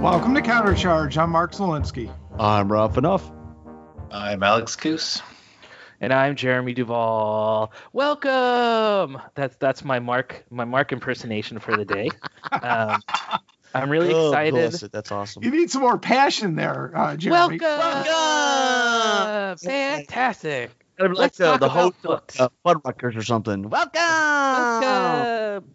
Welcome to Countercharge. I'm Mark Zelinsky. I'm Rob Enough. I'm Alex Coos. And I'm Jeremy Duvall. Welcome. That's that's my mark my mark impersonation for the day. Um, I'm really Oh, excited. bless it. That's awesome. You need some more passion there, uh, Jeremy. Welcome. Welcome. Fantastic. Kind of like Let's the, talk the about host books. of uh, Fuddruckers or something. Welcome. Welcome.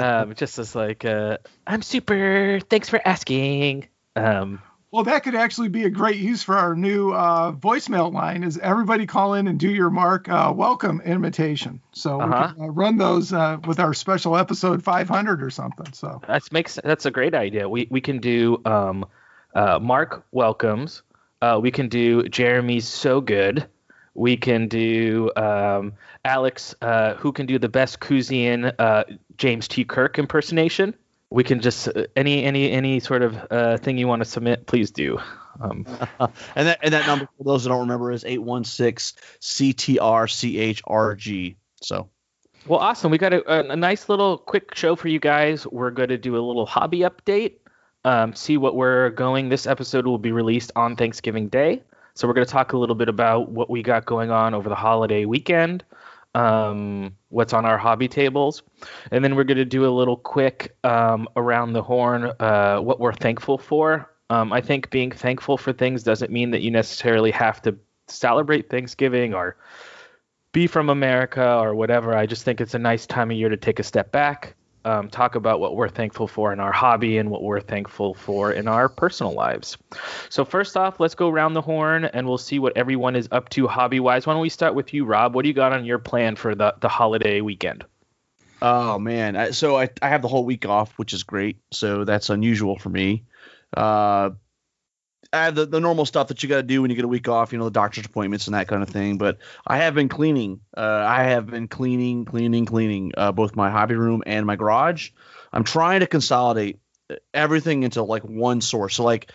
Um, just as like, uh, I'm super. Thanks for asking. Um, Well, that could actually be a great use for our new uh, voicemail line. Is everybody call in and do your Mark uh, welcome invitation? So Uh-huh. can uh, run those uh, with our special episode 500 or something. So That makes that's a great idea. We we can do um, uh, Mark welcomes. Uh, we can do Jeremy's so good. We can do um, Alex, uh, who can do the best Kuzian uh, James T. Kirk impersonation. We can just uh, any any any sort of uh, thing you want to submit, please do. Um, And that and that number for those that don't remember is eight one six CTRCHRG. So Well, awesome. We got a, a, a nice little quick show for you guys. We're going to do a little hobby update, um, see what we're going. This episode will be released on Thanksgiving Day. So we're going to talk a little bit about what we got going on over the holiday weekend, um, what's on our hobby tables, and then we're going to do a little quick um, around the horn, uh, what we're thankful for. Um, I think being thankful for things doesn't mean that you necessarily have to celebrate Thanksgiving or be from America or whatever. I just think it's a nice time of year to take a step back, um, talk about what we're thankful for in our hobby and what we're thankful for in our personal lives. So, first off, let's go around the horn and we'll see what everyone is up to hobby wise. Why don't we start with you, Rob? What do you got on your plan for the, the holiday weekend? Oh man, so I, I have the whole week off, which is great. So that's unusual for me. Uh, I have the, the normal stuff that you got to do when you get a week off, you know, the doctor's appointments and that kind of thing. But I have been cleaning. Uh, I have been cleaning, cleaning, cleaning uh, both my hobby room and my garage. I'm trying to consolidate everything into like one source. So like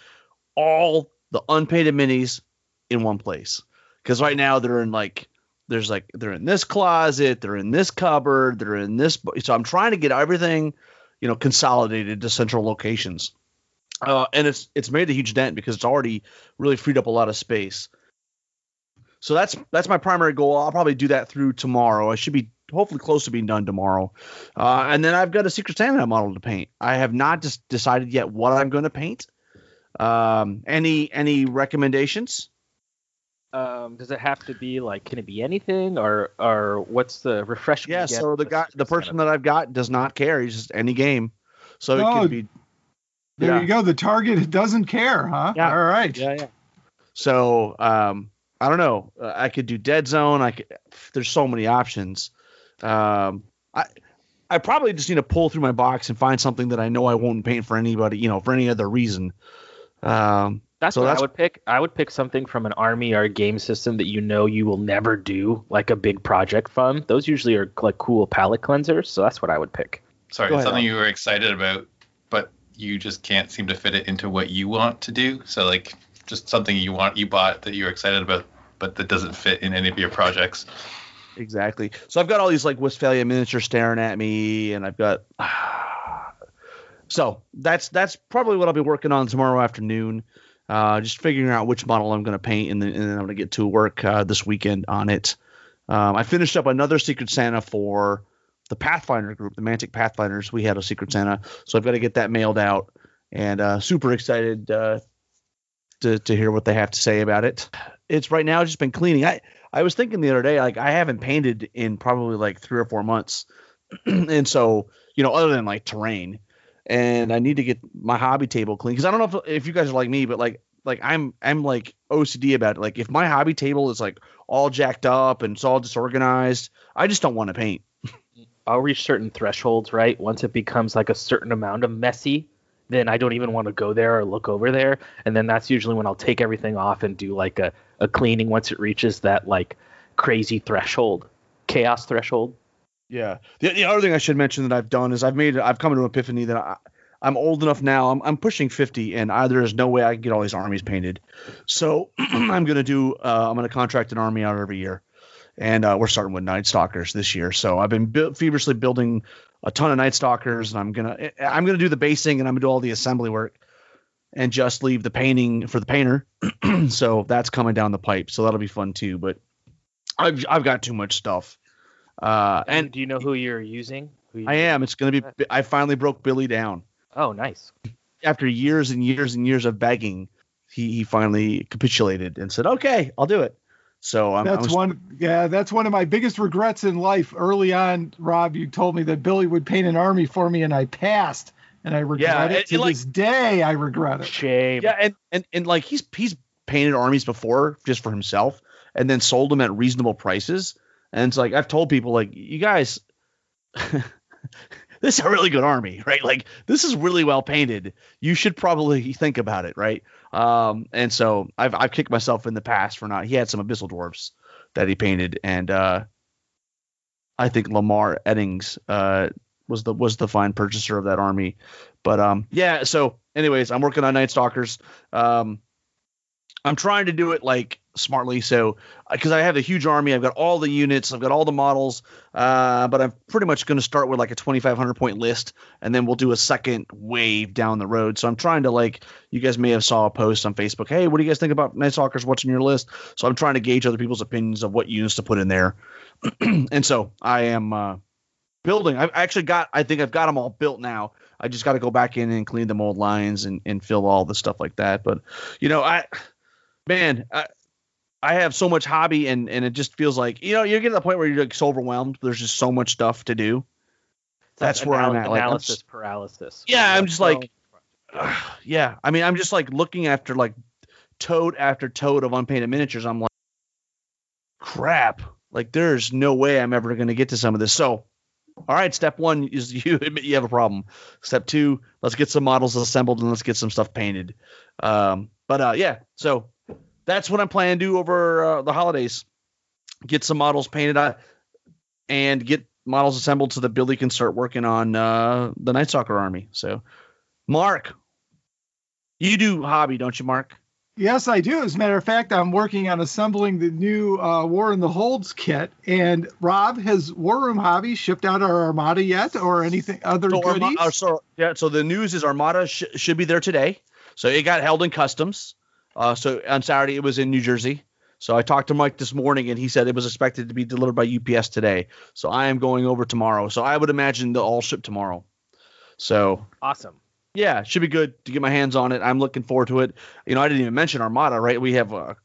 all the unpainted minis in one place. Because right now they're in like there's like they're in this closet, they're in this cupboard, they're in this. So I'm trying to get everything, you know, consolidated to central locations. Uh, and it's it's made a huge dent because it's already really freed up a lot of space. So that's that's my primary goal. I'll probably do that through tomorrow. I should be hopefully close to being done tomorrow. Uh, and then I've got a Secret Santa model to paint. I have not just decided yet what I'm going to paint. Um, any any recommendations? Um, does it have to be like, can it be anything or, or what's the refresh? Yeah, so the guy, the Secret Santa? person that I've got does not care. He's just any game. So it Oh, could be. There Yeah. you go. The target doesn't care, huh? Yeah. All right. Yeah, yeah. So um, I don't know. Uh, I could do Dead Zone. I could. There's so many options. Um, I I probably just need to pull through my box and find something that I know I won't paint for anybody. You know, for any other reason. Um, That's So what that's- I would pick. I would pick something from an army or a game system that you know you will never do, like a big project fund. Those usually are like cool palette cleansers, so that's what I would pick. Sorry, ahead, something Al. you were excited about, but you just can't seem to fit it into what you want to do. So like just something you want you bought that you're excited about, but that doesn't fit in any of your projects. Exactly. So I've got all these like Westfalia miniatures staring at me, and I've got. So that's that's probably what I'll be working on tomorrow afternoon. Uh, just figuring out which model I'm going to paint, and then, and then I'm going to get to work uh, this weekend on it. Um, I finished up another Secret Santa for the Pathfinder group, the Mantic Pathfinders. We had a Secret Santa, so I've got to get that mailed out, and uh, super excited uh, to to hear what they have to say about it. It's right now just been cleaning. I I was thinking the other day, like I haven't painted in probably like three or four months, and so you know, other than like terrain, and I need to get my hobby table clean because I don't know if, if you guys are like me, but like like I'm I'm like OCD about it. Like if my hobby table is like all jacked up and it's all disorganized, I just don't want to paint. I'll reach certain thresholds, right? Once it becomes like a certain amount of messy, then I don't even want to go there or look over there. And then that's usually when I'll take everything off and do like a, a cleaning once it reaches that like crazy threshold, chaos threshold. Yeah. The, the other thing I should mention that I've done is I've made I've come to an epiphany that I, I'm old enough now. I'm, I'm pushing 50, and I, there's no way I can get all these armies painted. So I'm gonna do. Uh, I'm gonna contract an army out every year, and uh, we're starting with Night Stalkers this year. So I've been bu- feverishly building a ton of Night Stalkers, and I'm gonna I'm gonna do the basing, and I'm gonna do all the assembly work, and just leave the painting for the painter. so that's coming down the pipe. So that'll be fun too. But I've I've got too much stuff. Uh, And and do you know who you're using? Who you- I am. It's gonna be. I finally broke Billy down Oh, nice. after years and years and years of begging, he, he finally capitulated and said, "Okay, I'll do it." So I'm, That's I'm one. Yeah, that's one of my biggest regrets in life. Early on, Rob, you told me that Billy would paint an army for me, and I passed, and I regret Yeah, it. it- To it, like- this day, I regret it. Shame. yeah, and, and and like he's he's painted armies before just for himself, and then sold them at reasonable prices. And it's like I've told people, like you guys, this is a really good army, right? Like this is really well painted. You should probably think about it, right? Um, and so I've I've kicked myself in the past for not. He had some abyssal dwarfs that he painted, and uh, I think Lamar Eddings uh, was the was the fine purchaser of that army. But um, yeah. So, anyways, I'm working on Night Stalkers. Um, I'm trying to do it like smartly. So, because I have a huge army, I've got all the units, I've got all the models. Uh, but I'm pretty much going to start with like a 2,500 point list, and then we'll do a second wave down the road. So I'm trying to like, you guys may have saw a post on Facebook. Hey, what do you guys think about Night Stalkers? What's in your list? So I'm trying to gauge other people's opinions of what units to put in there. and so I am uh, building. I've actually got. I think I've got them all built now. I just got to go back in and clean the mold lines and, and fill all the stuff like that. But you know, I man, I, I have so much hobby and and it just feels like you know you get to the point where you're like so overwhelmed. There's just so much stuff to do. That's where I'm at. Like, I'm just- paralysis. Yeah, I'm just like- So- yeah, I mean, I'm just like looking after like toad after toad of unpainted miniatures. I'm like, crap. Like, there's no way I'm ever going to get to some of this. So, all right, step one is you admit you have a problem. Step two, let's get some models assembled and let's get some stuff painted. Um, but uh, yeah, so that's what I'm planning to do over uh, the holidays. Get some models painted uh, and get models assembled so that Billy can start working on uh, the Night Stalker army. So, Mark, you do hobby, don't you, Mark? Yes, I do. As a matter of fact, I'm working on assembling the new uh, War in the Holds kit. And Rob, has War Room Hobby shipped out our Armada yet, or anything other So, goodies? Arma- uh, so yeah, so the news is Armada sh- should be there today. So it got held in customs. Uh, so on Saturday it was in New Jersey. So I talked to Mike this morning and he said it was expected to be delivered by UPS today. So I am going over tomorrow. So I would imagine they'll all ship tomorrow. So awesome. yeah, should be good to get my hands on it. I'm looking forward to it. You know, I didn't even mention Armada, right? We have a,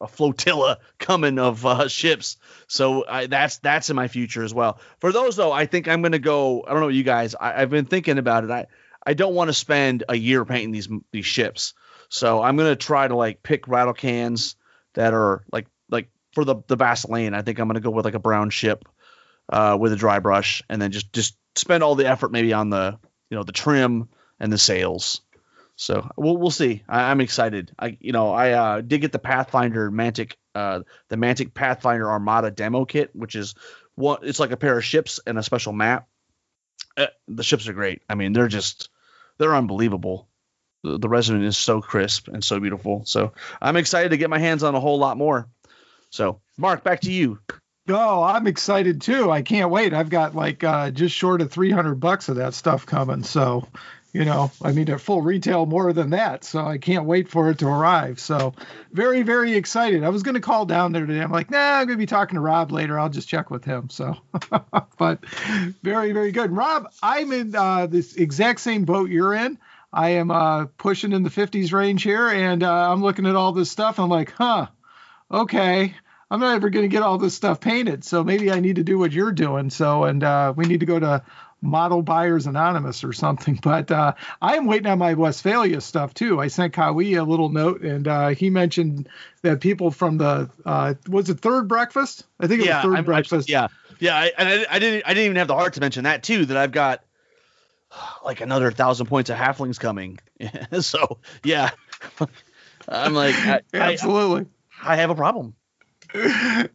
a flotilla coming of uh, ships, so I, that's that's in my future as well. For those though, I think I'm going to go. I don't know, you guys. I, I've been thinking about it. I I don't want to spend a year painting these these ships, so I'm to try to like pick rattle cans that are like like for the the Vaseline. I think I'm to go with like a brown ship uh, with a dry brush, and then just just spend all the effort maybe on the you know the trim and the sails. So we'll we'll see. I, I'm excited. I you know I uh, did get the Pathfinder Mantic uh, the Mantic Pathfinder Armada demo kit, which is one. It's like a pair of ships and a special map. Uh, the ships are great. I mean they're just they're unbelievable. The, the resin is so crisp and so beautiful. So I'm excited to get my hands on a whole lot more. So Mark, back to you. Oh, I'm excited too. I can't wait. I've got like uh, just short of 300 bucks of that stuff coming. So, you know, I mean, at full retail more than that. So I can't wait for it to arrive. So, very, very excited. I was going to call down there today. I'm like, nah, I'm going to be talking to Rob later. I'll just check with him. So, but very, very good. Rob, I'm in uh, this exact same boat you're in. I am uh, pushing in the 50s range here, and uh, I'm looking at all this stuff. I'm like, huh, okay. I'm not ever going to get all this stuff painted, so maybe I need to do what you're doing. So, and uh, we need to go to Model Buyers Anonymous or something. But uh, I am waiting on my Westfalia stuff too. I sent Kawi a little note, and uh, he mentioned that people from the uh, was it Third Breakfast? I think it was 3rd I'm- I'm- Breakfast. yeah, yeah. I, and I, I didn't. I didn't even have the heart to mention that too. That I've got like another thousand points of halflings coming. so yeah, I'm like, I, Absolutely. I, I have a problem.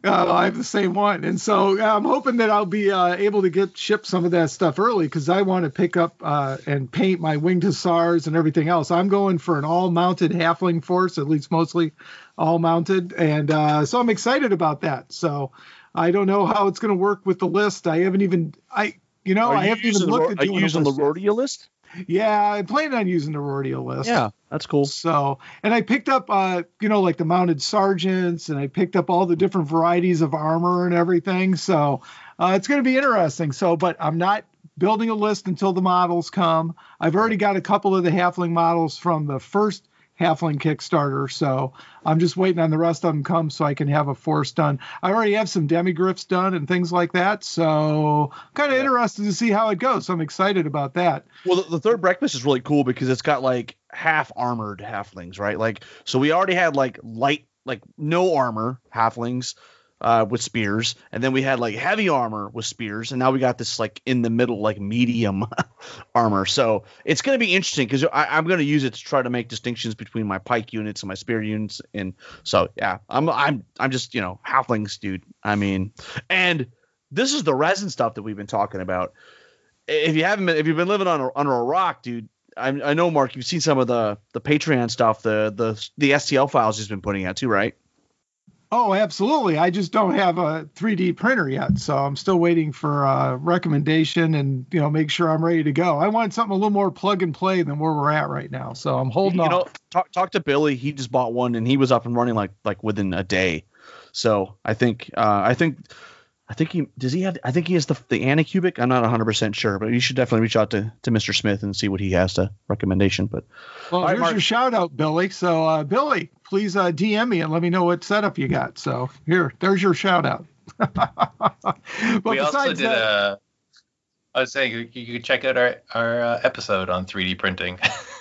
Uh, I have the same one, and so I'm hoping that I'll be uh, able to get ship some of that stuff early because I want to pick up uh, and paint my winged hussars and everything else. I'm going for an all-mounted halfling force, at least mostly all-mounted, and uh, so I'm excited about that. So I don't know how it's going to work with the list. I haven't even I you know Are I you haven't even using the looked at Are you doing using the. Rhordia list? Yeah, I plan on using the Rhordia list. Yeah, that's cool. So, and I picked up, uh, you know, like the mounted sergeants, and I picked up all the different varieties of armor and everything. So, uh, it's going to be interesting. So, but I'm not building a list until the models come. I've already got a couple of the halfling models from the first halfling Kickstarter. So, I'm just waiting on the rest of them come so I can have a force done. I already have some demigriffs done and things like that. So, kind of Yeah. interested to see how it goes. So, I'm excited about that. Well, the, the third breakfast is really cool because it's got like half armored halflings, right? Like, so we already had like light, like no armor halflings uh, with spears, and then we had like heavy armor with spears, and now we got this like in the middle, like medium armor. So it's going to be interesting because I'm going to use it to try to make distinctions between my pike units and my spear units, and so yeah, I'm I'm I'm just you know halflings, dude. I mean, and this is the resin stuff that we've been talking about if you haven't been if you've been living on a, under a rock, dude, I, I know Mark, you've seen some of the the Patreon stuff, the the the STL files he's been putting out too, right? Oh, absolutely. I just don't have a 3D printer yet, so I'm still waiting for a recommendation and you know make sure I'm ready to go. I want something a little more plug and play than where we're at right now, so I'm holding you on. know, talk talk to Billy. He just bought one and he was up and running like like within a day. So I think uh, I think I think he does he have I think he has the the Anycubic. I'm not 100 percent sure, but you should definitely reach out to to Mr. Smith and see what he has to recommendation. But well, all right, here's Mark. your shout out, Billy. So uh, Billy, please uh, DM me and let me know what setup you got. So here, there's your shout out. but we also did that, a. I was saying you, you could check out our our uh, episode on 3D printing.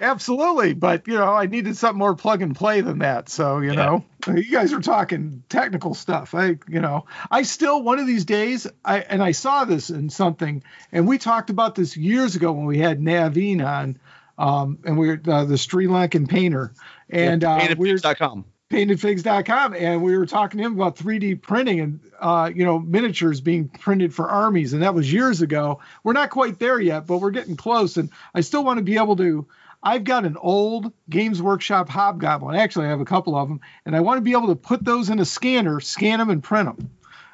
Absolutely, but you know, I needed something more plug and play than that. So you Yeah. know, you guys are talking technical stuff. I, you know, I still one of these days, I and I saw this in something, and we talked about this years ago when we had Naveen on, um, and we are uh, the Sri Lankan painter, and uh, we were paintedfigs.com. and we were talking to him about 3D printing and uh, you know miniatures being printed for armies and that was years ago. We're not quite there yet, but we're getting close and I still want to be able to I've got an old Games Workshop Hobgoblin. Actually, I have a couple of them and I want to be able to put those in a scanner, scan them and print them.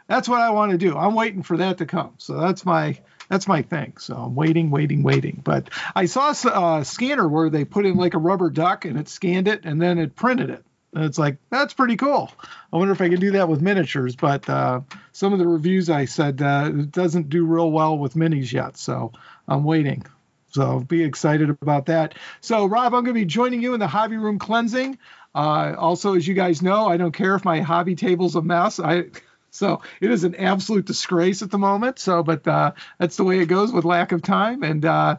That's what I want to do. I'm waiting for that to come. So that's my that's my thing. So I'm waiting, waiting, waiting. But I saw a scanner where they put in like a rubber duck and it scanned it and then it printed it. And it's like that's pretty cool. I wonder if I can do that with miniatures. But uh, some of the reviews I said uh, it doesn't do real well with minis yet. So I'm waiting. So be excited about that. So Rob, I'm going to be joining you in the hobby room cleansing. Uh, also, as you guys know, I don't care if my hobby table's a mess. I so it is an absolute disgrace at the moment. So, but uh, that's the way it goes with lack of time. And uh,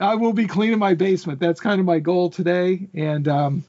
I will be cleaning my basement. That's kind of my goal today. And um,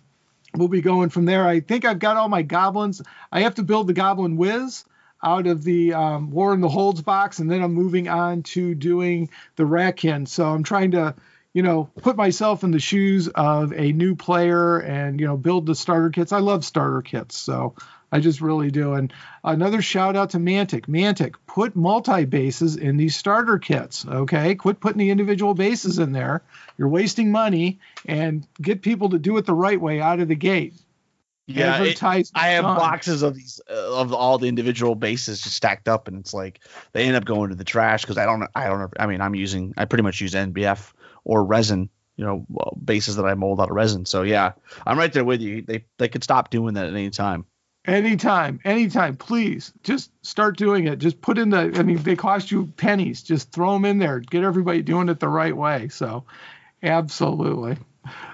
we'll be going from there. I think I've got all my goblins. I have to build the Goblin Wiz out of the um, War in the Holds box, and then I'm moving on to doing the Ratkin. So I'm trying to, you know, put myself in the shoes of a new player and you know build the starter kits. I love starter kits, so I just really do. And another shout out to Mantic. Mantic, put multi bases in these starter kits. Okay, quit putting the individual bases in there. You're wasting money, and get people to do it the right way out of the gate. Yeah, it- I have done. boxes of these uh, of all the individual bases just stacked up, and it's like they end up going to the trash because I don't I don't. I mean, I'm using I pretty much use MDF or resin, you know, bases that I mold out of resin. So yeah, I'm right there with you. They they could stop doing that at any time. Anytime, anytime, please just start doing it. Just put in the, I mean, they cost you pennies. Just throw them in there. Get everybody doing it the right way. So, absolutely.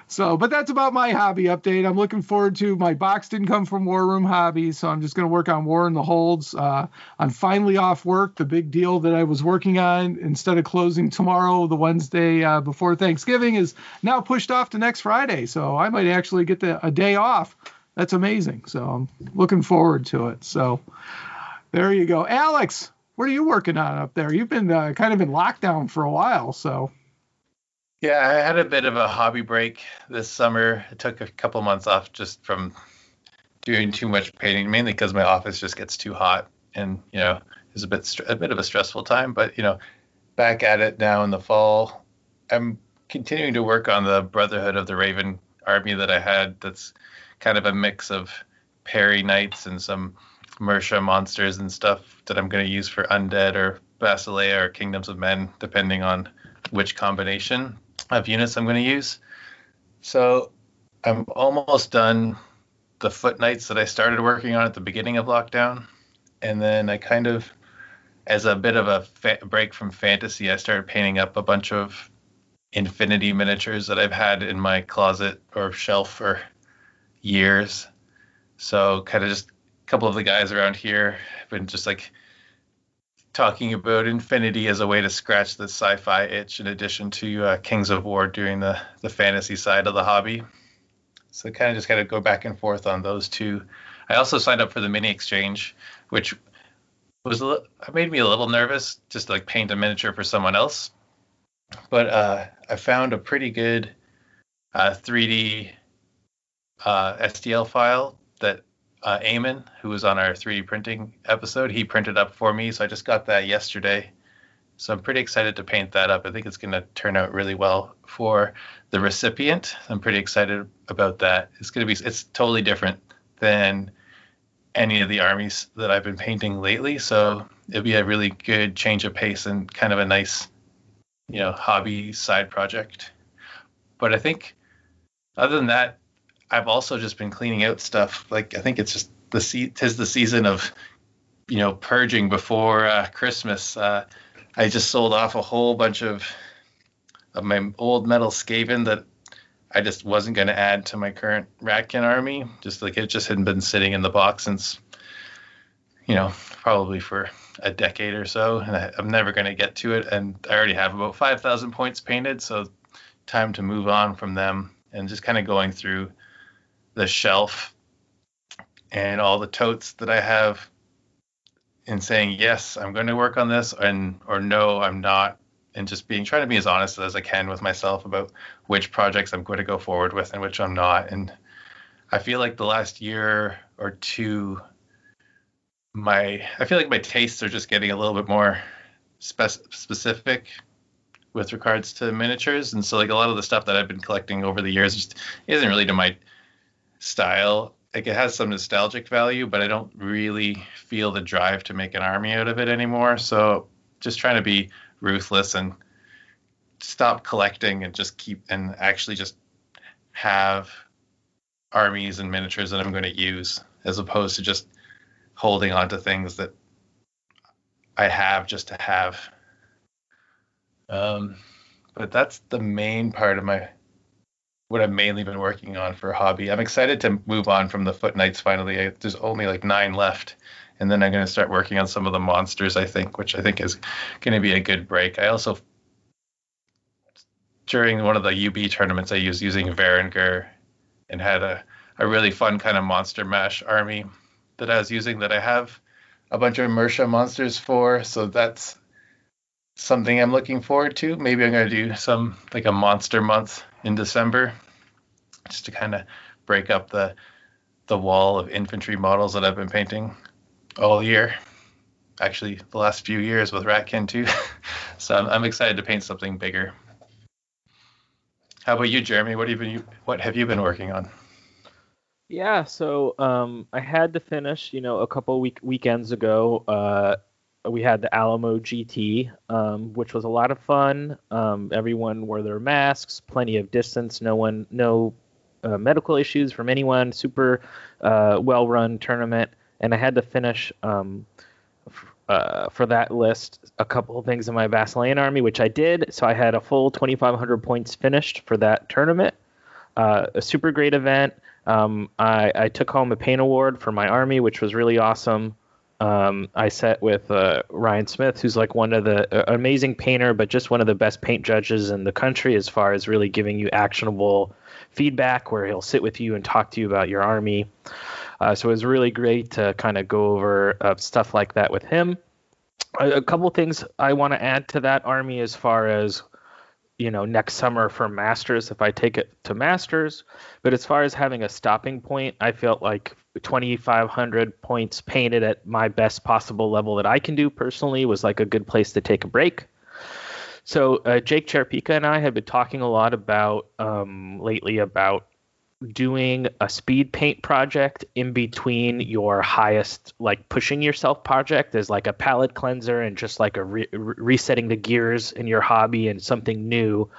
So, but that's about my hobby update. I'm looking forward to my box didn't come from War Room Hobbies, so I'm just going to work on War in the Holds. Uh, I'm finally off work. The big deal that I was working on instead of closing tomorrow, the Wednesday uh, before Thanksgiving, is now pushed off to next Friday. So I might actually get the, a day off. That's amazing. So I'm looking forward to it. So there you go. Alex, what are you working on up there? You've been uh, kind of in lockdown for a while, so. Yeah, I had a bit of a hobby break this summer. I took a couple months off just from doing too much painting, mainly because my office just gets too hot, and you know, it's a bit a bit of a stressful time. But you know, back at it now in the fall. I'm continuing to work on the Brotherhood of the Raven army that I had. That's kind of a mix of Perry Knights and some Mersha monsters and stuff that I'm going to use for Undead or Basilea or Kingdoms of Men, depending on which combination of units I'm going to use. So I'm almost done the Foot Knights that I started working on at the beginning of lockdown. And then I kind of, as a bit of a fa- break from fantasy, I started painting up a bunch of infinity miniatures that I've had in my closet or shelf for years. So kind of just a couple of the guys around here have been just like talking about infinity as a way to scratch the sci-fi itch in addition to uh, Kings of War doing the the fantasy side of the hobby. So kind of just kind of go back and forth on those two. I also signed up for the mini exchange, which was a made me a little nervous just to like paint a miniature for someone else. But uh, I found a pretty good uh, 3D uh, STL file that uh, Eamon, who was on our 3D printing episode, he printed up for me. So I just got that yesterday. So I'm pretty excited to paint that up. I think it's going to turn out really well for the recipient. I'm pretty excited about that. It's going to be it's totally different than any of the armies that I've been painting lately. So it'll be a really good change of pace and kind of a nice, you know, hobby side project. But I think other than that, I've also just been cleaning out stuff. Like I think it's just the se- tis the season of, you know, purging before uh, Christmas. Uh, I just sold off a whole bunch of of my old metal Skaven that I just wasn't going to add to my current Ratkin army. Just like it just hadn't been sitting in the box since, you know, probably for a decade or so, and I, I'm never going to get to it. And I already have about five thousand points painted, so time to move on from them and just kind of going through the shelf and all the totes that I have and saying yes, I'm going to work on this, and or no, I'm not, and just being trying to be as honest as I can with myself about which projects I'm going to go forward with and which I'm not. And I feel like the last year or two, my I feel like my tastes are just getting a little bit more spec- specific with regards to miniatures, and so like a lot of the stuff that I've been collecting over the years just isn't really to my style. Like it has some nostalgic value, but I don't really feel the drive to make an army out of it anymore. So just trying to be ruthless and stop collecting and just keep and actually just have armies and miniatures that I'm going to use as opposed to just holding on to things that I have just to have. Um, but that's the main part of my what I've mainly been working on for a hobby. I'm excited to move on from the Foot Knights finally. I, there's only like nine left, and then I'm going to start working on some of the monsters. I think, which I think is going to be a good break. I also during one of the UB tournaments I used using Varangur and had a, a really fun kind of monster mash army that I was using that I have a bunch of Mersha monsters for. So that's something I'm looking forward to. Maybe I'm going to do some like a monster month in December just to kind of break up the the wall of infantry models that I've been painting all year. Actually, the last few years with Ratkin too. so I'm, I'm excited to paint something bigger. How about you, Jeremy? What have you what have you been working on? Yeah, so um, I had to finish, you know, a couple week weekends ago. Uh, we had the Alamo GT, um, which was a lot of fun. Um, everyone wore their masks, plenty of distance, no one, no uh, medical issues from anyone. Super uh, well run tournament, and I had to finish um, uh, for that list a couple of things in my Basilean army, which I did. So I had a full 2,500 points finished for that tournament. Uh, a super great event. Um, I, I, took home a paint award for my army, which was really awesome. Um, I sat with uh, Ryan Smith, who's like one of the uh, amazing painter, but just one of the best paint judges in the country as far as really giving you actionable feedback, where he'll sit with you and talk to you about your army. Uh, so it was really great to kind of go over uh, stuff like that with him. a, a couple things I want to add to that army as far as you know next summer for masters if I take it to masters. But as far as having a stopping point, I felt like 2,500 points painted at my best possible level that I can do personally was like a good place to take a break. So uh, Jake Cherpika and I have been talking a lot about um, lately about doing a speed paint project in between your highest like pushing yourself project as like a palette cleanser and just like a re- resetting the gears in your hobby and something new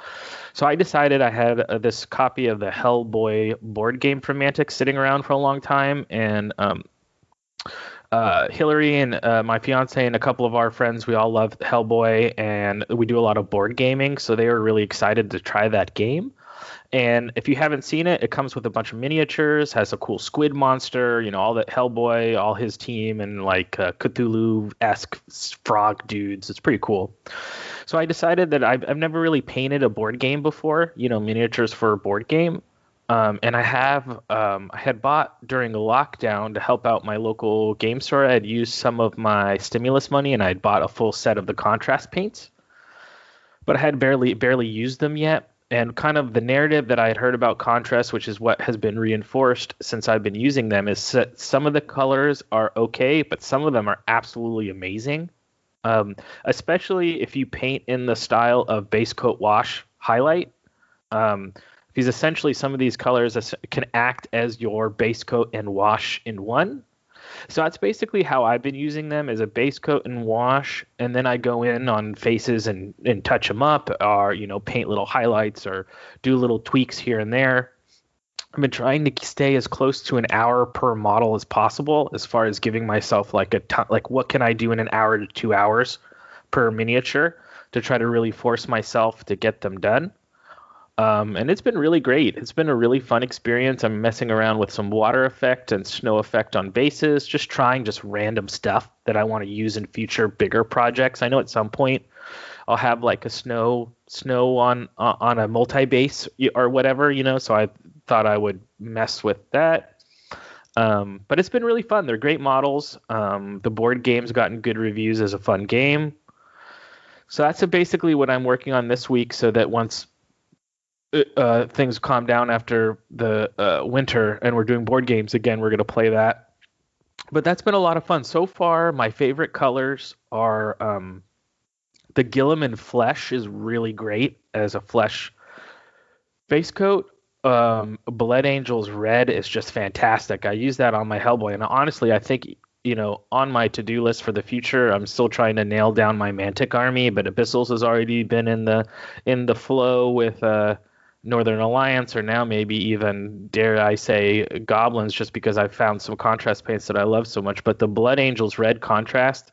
so i decided i had uh, this copy of the hellboy board game from mantic sitting around for a long time and um, uh, Hillary and uh, my fiance and a couple of our friends, we all love Hellboy, and we do a lot of board gaming. So they were really excited to try that game. And if you haven't seen it, it comes with a bunch of miniatures, has a cool squid monster, you know, all that Hellboy, all his team, and like uh, Cthulhu esque frog dudes. It's pretty cool. So I decided that I've, I've never really painted a board game before, you know, miniatures for a board game. Um, and I have um, I had bought during the lockdown to help out my local game store. I had used some of my stimulus money and I had bought a full set of the contrast paints, but I had barely barely used them yet and kind of the narrative that I had heard about contrast, which is what has been reinforced since I've been using them, is that some of the colors are okay, but some of them are absolutely amazing. Um, especially if you paint in the style of base coat wash highlight. Um, because essentially some of these colors can act as your base coat and wash in one. So that's basically how I've been using them as a base coat and wash, and then I go in on faces and, and touch them up, or you know paint little highlights or do little tweaks here and there. I've been trying to stay as close to an hour per model as possible, as far as giving myself like a ton, like what can I do in an hour to two hours per miniature to try to really force myself to get them done. Um, and it's been really great. It's been a really fun experience. I'm messing around with some water effect and snow effect on bases, just trying just random stuff that I want to use in future bigger projects. I know at some point I'll have like a snow snow on uh, on a multi base or whatever, you know. So I thought I would mess with that. Um, but it's been really fun. They're great models. Um, the board game's gotten good reviews as a fun game. So that's basically what I'm working on this week, so that once uh, uh, things calm down after the uh, winter and we're doing board games again, we're going to play that. But that's been a lot of fun. So far, my favorite colors are um, the Guilliman Flesh is really great as a flesh base coat. Um, Blood Angels Red is just fantastic. I use that on my Hellboy, and honestly, I think you know on my to-do list for the future, I'm still trying to nail down my Mantic army, but Abyssals has already been in the in the flow with uh, Northern Alliance, or now maybe even dare I say Goblins, just because I've found some contrast paints that I love so much. But the Blood Angels red contrast,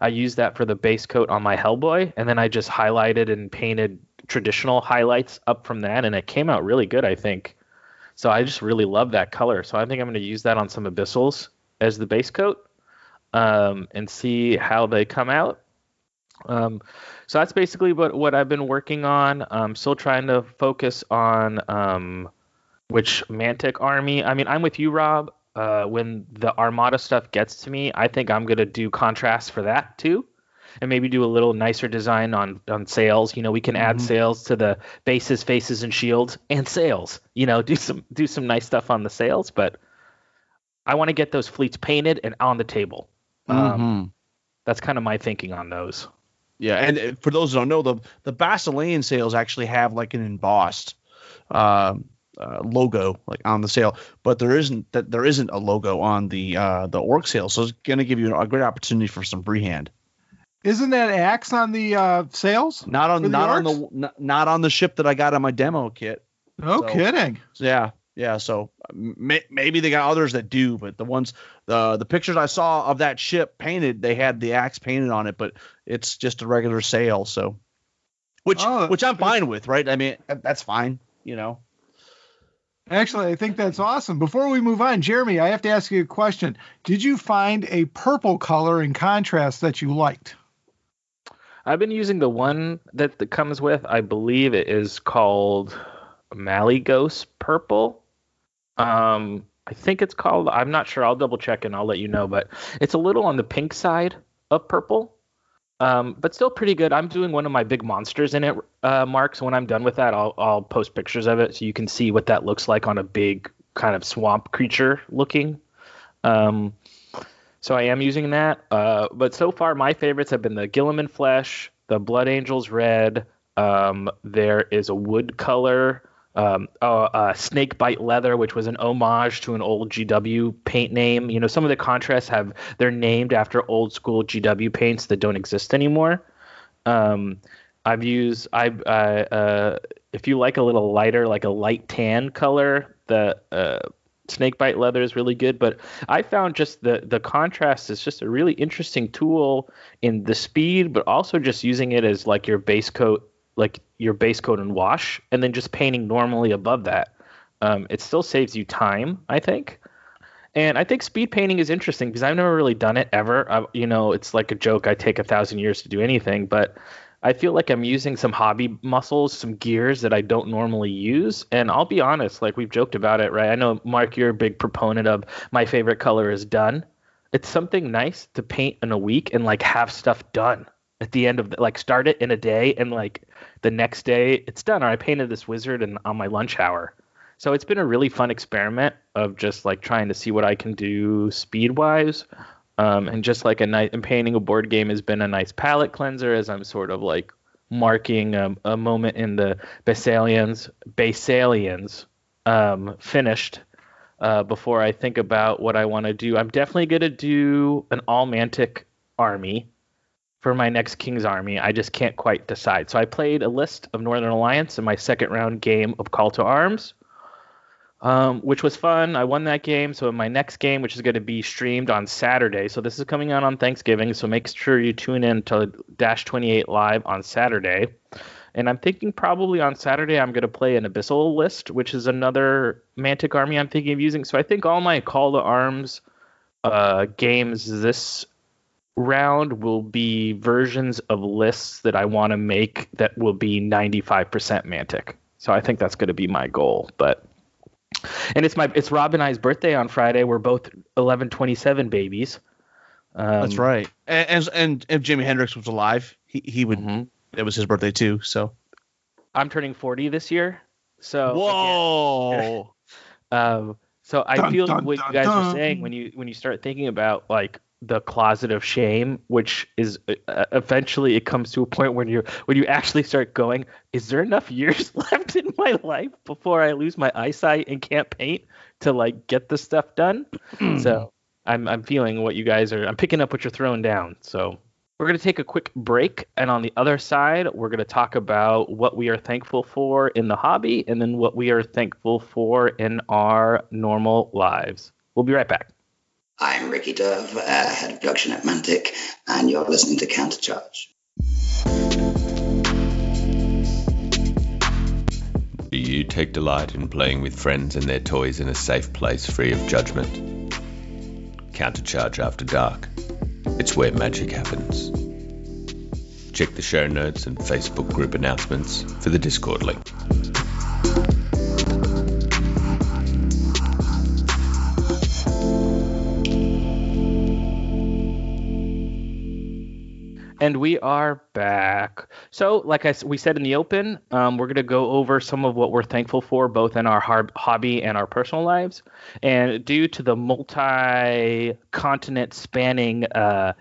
I used that for the base coat on my Hellboy, and then I just highlighted and painted traditional highlights up from that, and it came out really good, I think. So I just really love that color. So I think I'm going to use that on some Abyssals as the base coat um, and see how they come out. Um, so that's basically what, what I've been working on. I'm still trying to focus on um, which Mantic army. I mean, I'm with you, Rob. Uh, when the Armada stuff gets to me, I think I'm gonna do contrast for that too, and maybe do a little nicer design on on sails. You know, we can add mm-hmm. sails to the bases, faces, and shields, and sails. You know, do some do some nice stuff on the sails, but I want to get those fleets painted and on the table. Um, mm-hmm. Um, that's kind of my thinking on those. Yeah, and uh, for those who don't know, the the Basilean sails actually have like an embossed uh, uh, logo like on the sail, but there isn't that there isn't a logo on the uh, the orc sail, so it's going to give you a great opportunity for some freehand. Isn't that axe on the uh, sails? Not on not on the not, not on the ship that I got on my demo kit. No so, kidding. Yeah, yeah. So may, maybe they got others that do, but the ones the the pictures I saw of that ship painted, they had the axe painted on it, but it's just a regular sail. So, which oh, which I'm fine with, right? I mean, that's fine, you know. Actually, I think that's awesome. Before we move on, Jeremy, I have to ask you a question. Did you find a purple color in contrast that you liked? I've been using the one that, that comes with, I believe it is called Malygos Purple. Um, I think it's called. I'm not sure. I'll double check and I'll let you know. But it's a little on the pink side of purple. Um, but still pretty good. I'm doing one of my big monsters in it, uh, Mark. So when I'm done with that, I'll I'll post pictures of it so you can see what that looks like on a big kind of swamp creature looking. Um, so I am using that. Uh, but so far, my favorites have been the Guilliman Flesh, the Blood Angels Red. Um, there is a wood color um, uh, uh, Snake Bite Leather, which was an homage to an old GW paint name. You know, some of the contrasts have they're named after old school GW paints that don't exist anymore. Um, I've used I uh, if you like a little lighter, like a light tan color, the uh, Snake Bite Leather is really good. But I found just the the contrast is just a really interesting tool in the speed, but also just using it as like your base coat like your base coat and wash, and then just painting normally above that. Um, it still saves you time, I think. And I think speed painting is interesting because I've never really done it ever. I, you know, it's like a joke. I take a thousand years to do anything, but I feel like I'm using some hobby muscles, some gears that I don't normally use. And I'll be honest, like we've joked about it, right? I know, Mark, you're a big proponent of my favorite color is done. It's something nice to paint in a week and like have stuff done at the end of the, like start it in a day and like the next day it's done or i painted this wizard and on my lunch hour. So it's been a really fun experiment of just like trying to see what i can do speed wise um, and just like a night and painting a board game has been a nice palette cleanser as i'm sort of like marking a, a moment in the Basileans Basileans um, finished uh, before I think about what I want to do. I'm definitely going to do an all mantic army for my next King's Army. I just can't quite decide. So I played a list of Northern Alliance in my second round game of Call to Arms, um, which was fun. I won that game. So in my next game, which is going to be streamed on Saturday, so this is coming out on Thanksgiving. So make sure you tune in to Dash 28 Live on Saturday. And I'm thinking probably on Saturday I'm going to play an Abyssal list, which is another Mantic army I'm thinking of using. So I think all my Call to Arms uh, games this round will be versions of lists that I want to make that will be 95% Mantic. So I think that's going to be my goal. But and it's my it's Rob and I's birthday on Friday. We're both 1127 babies. Um, that's right. And, and, and if Jimi Hendrix was alive, he he would. Mm-hmm. It was his birthday too. So I'm turning 40 this year. So whoa. um, so I dun, feel dun, what dun, you guys are saying when you when you start thinking about like the closet of shame, which is uh, eventually it comes to a point when you when you actually start going, is there enough years left in my life before I lose my eyesight and can't paint to like get the stuff done? so I'm I'm feeling what you guys are. I'm picking up what you're throwing down. So we're going to take a quick break, and on the other side, we're going to talk about what we are thankful for in the hobby, and then what we are thankful for in our normal lives. We'll be right back. I'm Ricky Dove, uh, head of production at Mantic, and you're listening to Countercharge. Do you take delight in playing with friends and their toys in a safe place free of judgment? Countercharge After Dark. It's where magic happens. Check the show notes and Facebook group announcements for the Discord link. And we are back. So, like I we said in the open, um, we're going to go over some of what we're thankful for, both in our har- hobby and our personal lives. And due to the multi-continent spanning uh,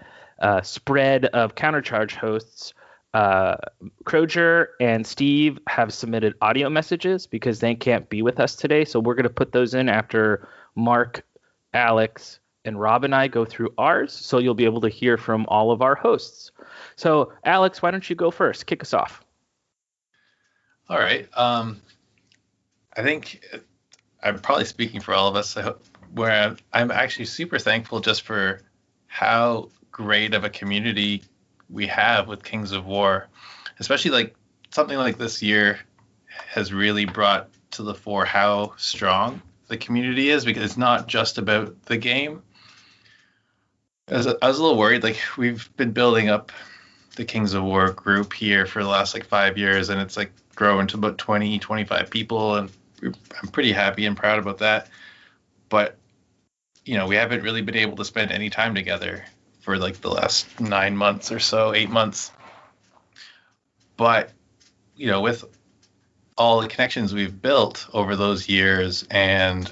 uh, spread of countercharge hosts, uh, Croger and Steve have submitted audio messages because they can't be with us today. So we're going to put those in after Mark, Alex, and Rob and I go through ours. So you'll be able to hear from all of our hosts. So, Alex, why don't you go first? Kick us off. All right. Um, I think I'm probably speaking for all of us. Where I'm actually super thankful just for how great of a community we have with Kings of War, especially like something like this year has really brought to the fore how strong the community is because it's not just about the game. I was, I was a little worried. Like we've been building up the Kings of War group here for the last like five years, and it's like grown to about 20, 25 people, and I'm pretty happy and proud about that. But you know, we haven't really been able to spend any time together for like the last nine months or so, eight months. But you know, with all the connections we've built over those years and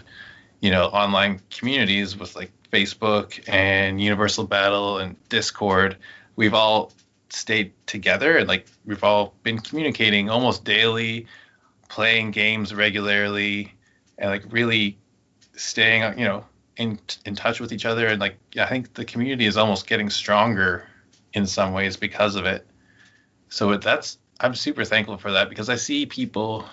you know online communities with like facebook and universal battle and discord we've all stayed together and like we've all been communicating almost daily playing games regularly and like really staying you know in in touch with each other. And like i think the community is almost getting stronger in some ways because of it. So that's I'm super thankful for that because I see people,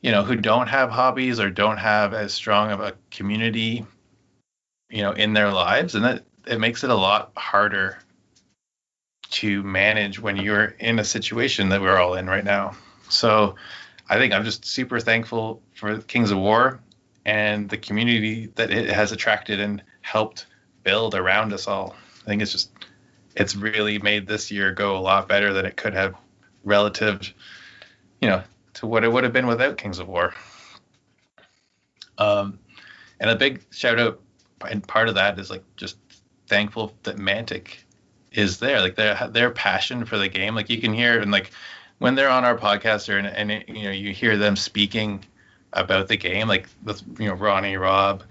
you know, who don't have hobbies or don't have as strong of a community, you know, in their lives, and that it makes it a lot harder to manage when you're in a situation that we're all in right now. So I think I'm just super thankful for Kings of War and the community that it has attracted and helped build around us all. I think it's just it's really made this year go a lot better than it could have relative, you know, to what it would have been without Kings of War. Um, and a big shout out, and part of that is like just thankful that Mantic is there. Like their their passion for the game, like you can hear and like when they're on our podcast or and, and it, you know you hear them speaking about the game, like with you know Ronnie, Rob,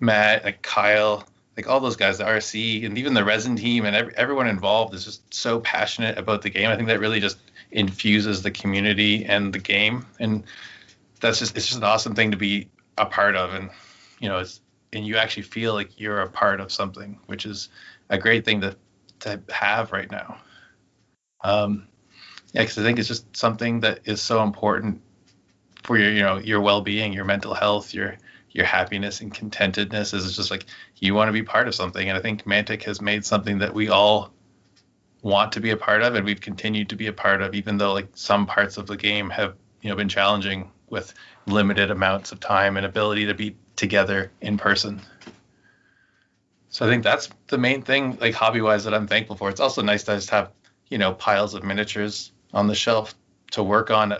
Matt, like Kyle, like all those guys, the RC, and even the resin team, and every, everyone involved is just so passionate about the game. I think that really just infuses the community and the game, and that's just it's just an awesome thing to be a part of, and you know, it's and you actually feel like you're a part of something, which is a great thing to to have right now. Um, yeah, because I think it's just something that is so important for your you know your well-being, your mental health, your your happiness and contentedness is it's just like you want to be part of something. And I think Mantic has made something that we all want to be a part of and we've continued to be a part of, even though like some parts of the game have, you know, been challenging with limited amounts of time and ability to be together in person. So I think that's the main thing, like hobby wise, that I'm thankful for. It's also nice to just have, you know, piles of miniatures on the shelf to work on.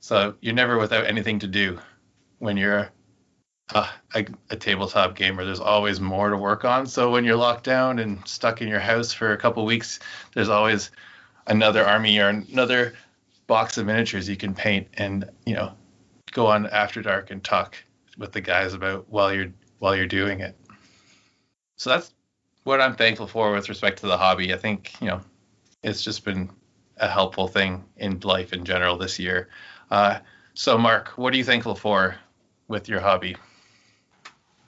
So you're never without anything to do when you're a, a, a, tabletop gamer. There's always more to work on. So when you're locked down and stuck in your house for a couple weeks, there's always another army or another box of miniatures you can paint and you know go on after dark and talk with the guys about while you're while you're doing it. So that's what I'm thankful for with respect to the hobby. I think you know it's just been a helpful thing in life in general this year. Uh, so Mark, what are you thankful for with your hobby?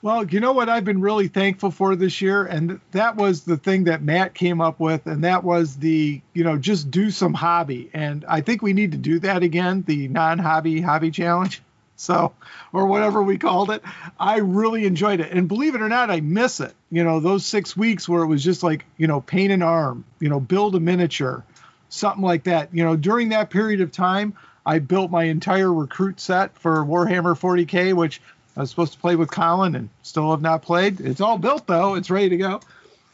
Well, you know what I've been really thankful for this year, and that was the thing that Matt came up with, and that was the, you know, just do some hobby. And I think we need to do that again, the non hobby hobby challenge. So, or whatever we called it. I really enjoyed it. And believe it or not, I miss it. You know, those six weeks where it was just like, you know, paint an arm, you know, build a miniature, something like that. You know, during that period of time, I built my entire recruit set for Warhammer 40K, which I was supposed to play with Colin and still have not played. It's all built though; it's ready to go.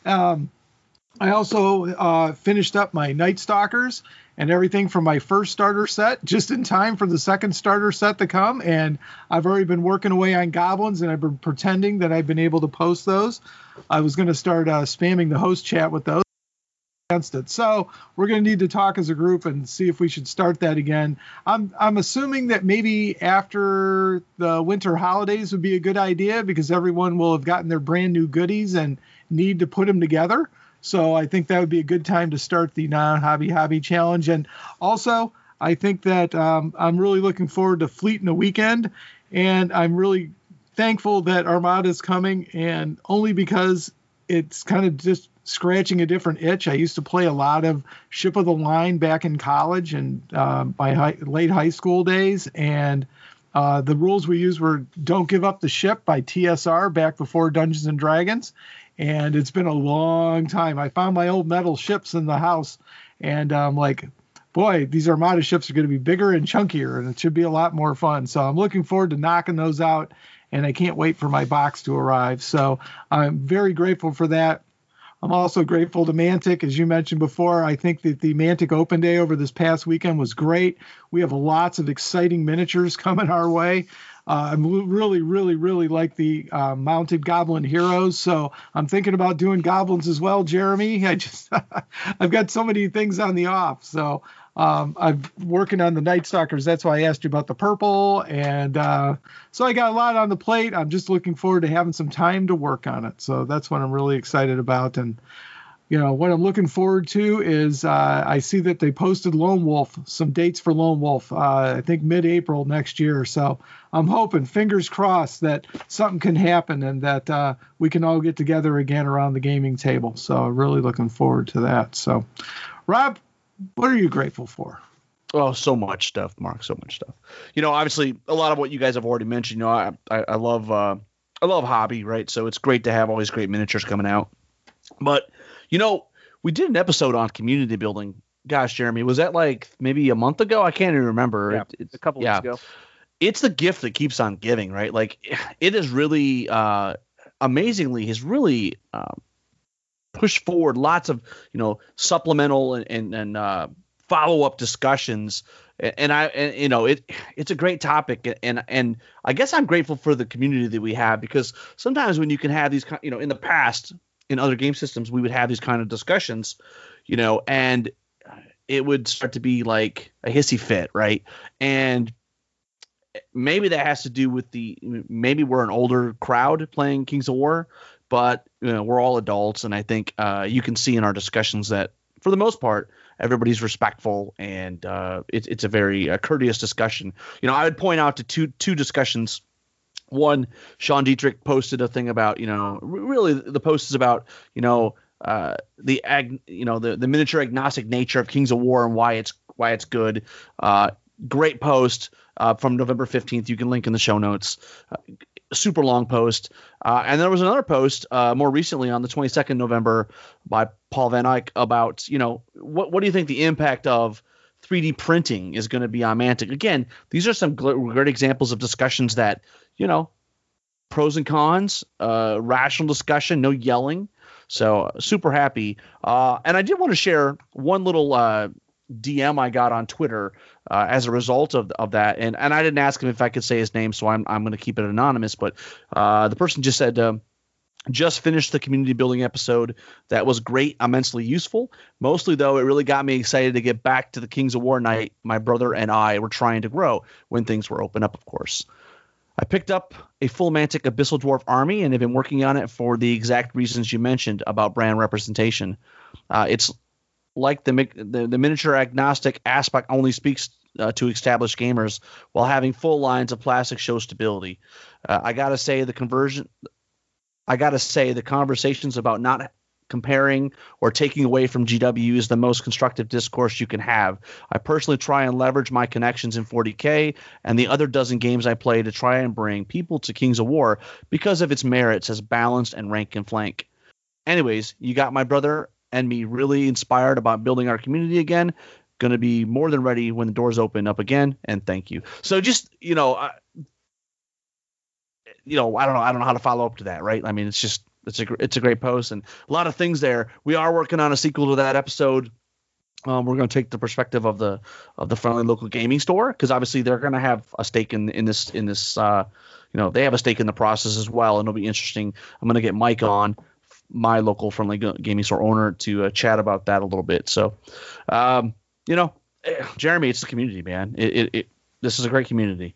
Um, I also uh, finished up my Night Stalkers and everything from my first starter set just in time for the second starter set to come. And I've already been working away on goblins and I've been pretending that I've been able to post those. I was going to start uh, spamming the host chat with those against it. So we're going to need to talk as a group and see if we should start that again. I'm I'm assuming that maybe after the winter holidays would be a good idea because everyone will have gotten their brand new goodies and need to put them together. So I think that would be a good time to start the non-hobby hobby challenge. And also, I think that um, I'm really looking forward to Fleet in the weekend, and I'm really thankful that Armada is coming, and only because it's kind of just scratching a different itch. I used to play a lot of Ship of the Line back in college and uh, my high, late high school days. And uh, the rules we used were Don't Give Up the Ship by TSR back before Dungeons and Dragons. And it's been a long time. I found my old metal ships in the house, and I'm like, boy, these Armada ships are going to be bigger and chunkier, and it should be a lot more fun. So I'm looking forward to knocking those out, and I can't wait for my box to arrive. So I'm very grateful for that. I'm also grateful to Mantic, as you mentioned before. I think that the Mantic Open Day over this past weekend was great. We have lots of exciting miniatures coming our way. uh, I'm really, really, really like the uh, mounted goblin heroes. So I'm thinking about doing goblins as well, Jeremy. I just I've got so many things on the off. So um, I'm working on the Night Stalkers. That's why I asked you about the purple. And uh, so I got a lot on the plate. I'm just looking forward to having some time to work on it. So that's what I'm really excited about. And you know what I'm looking forward to is uh, I see that they posted Lone Wolf some dates for Lone Wolf. Uh, I think mid-April next year. So I'm hoping, fingers crossed, that something can happen and that uh, we can all get together again around the gaming table. So really looking forward to that. So, Rob, what are you grateful for? Oh, so much stuff, Mark. So much stuff. You know, obviously, a lot of what you guys have already mentioned. You know, I I, I love uh, I love hobby, right? So it's great to have all these great miniatures coming out. But you know, we did an episode on community building. Gosh, Jeremy, was that like maybe a month ago? I can't even remember. Yeah, It- it's a couple yeah. weeks ago. it's the gift that keeps on giving, right? Like it is really uh, amazingly has really um, pushed forward lots of you know supplemental and and, and uh, follow up discussions. And I, and, you know, it it's a great topic, and and I guess I'm grateful for the community that we have because sometimes when you can have these, you know, in the past in other game systems, we would have these kind of discussions, you know, and it would start to be like a hissy fit, right? And maybe that has to do with the maybe we're an older crowd playing Kings of War, but you know, we're all adults, and I think uh, you can see in our discussions that for the most part everybody's respectful and uh, it's it's a very uh, courteous discussion. You know, I would point out to two two discussions. One, Sean Dietrich posted a thing about you know really the post is about you know uh, the ag you know the the miniature agnostic nature of Kings of War and why it's why it's good. Uh, great post uh, from November 15th. You can link in the show notes. Super long post. Uh, and there was another post uh, more recently on the 22nd November by Paul Van Eyck about, you know, what, what do you think the impact of 3D printing is going to be on Mantic? Again, these are some great examples of discussions that, you know, pros and cons, uh, rational discussion, no yelling. So super happy. Uh, and I did want to share one little uh, DM I got on Twitter uh, as a result of, of that. And and I didn't ask him if I could say his name, so I'm I'm going to keep it anonymous. But uh, the person just said. Um, just finished the community building episode. That was great, immensely useful. Mostly, though, it really got me excited to get back to the Kings of War night my brother and I were trying to grow when things were open up, of course. I picked up a full Mantic Abyssal Dwarf army and have been working on it for the exact reasons you mentioned about brand representation. Uh, it's like the, the the miniature agnostic aspect only speaks uh, to established gamers while having full lines of plastic show stability. Uh, I gotta say the conversion. I gotta say the conversations about not comparing or taking away from GW is the most constructive discourse you can have. I personally try and leverage my connections in 40k and the other dozen games I play to try and bring people to Kings of War because of its merits as balanced and rank and flank. Anyways, you got my brother and me really inspired about building our community again. Going to be more than ready when the doors open up again. And thank you. So just you know, I, you know, I don't know, I don't know how to follow up to that, right? I mean, it's just it's a it's a great post and a lot of things there. We are working on a sequel to that episode. Um, we're going to take the perspective of the of the friendly local gaming store because obviously they're going to have a stake in in this in this uh, you know they have a stake in the process as well and it'll be interesting. I'm going to get Mike on my local friendly gaming store owner to uh, chat about that a little bit. So, um, you know, eh, Jeremy, it's the community, man. It, it, it this is a great community.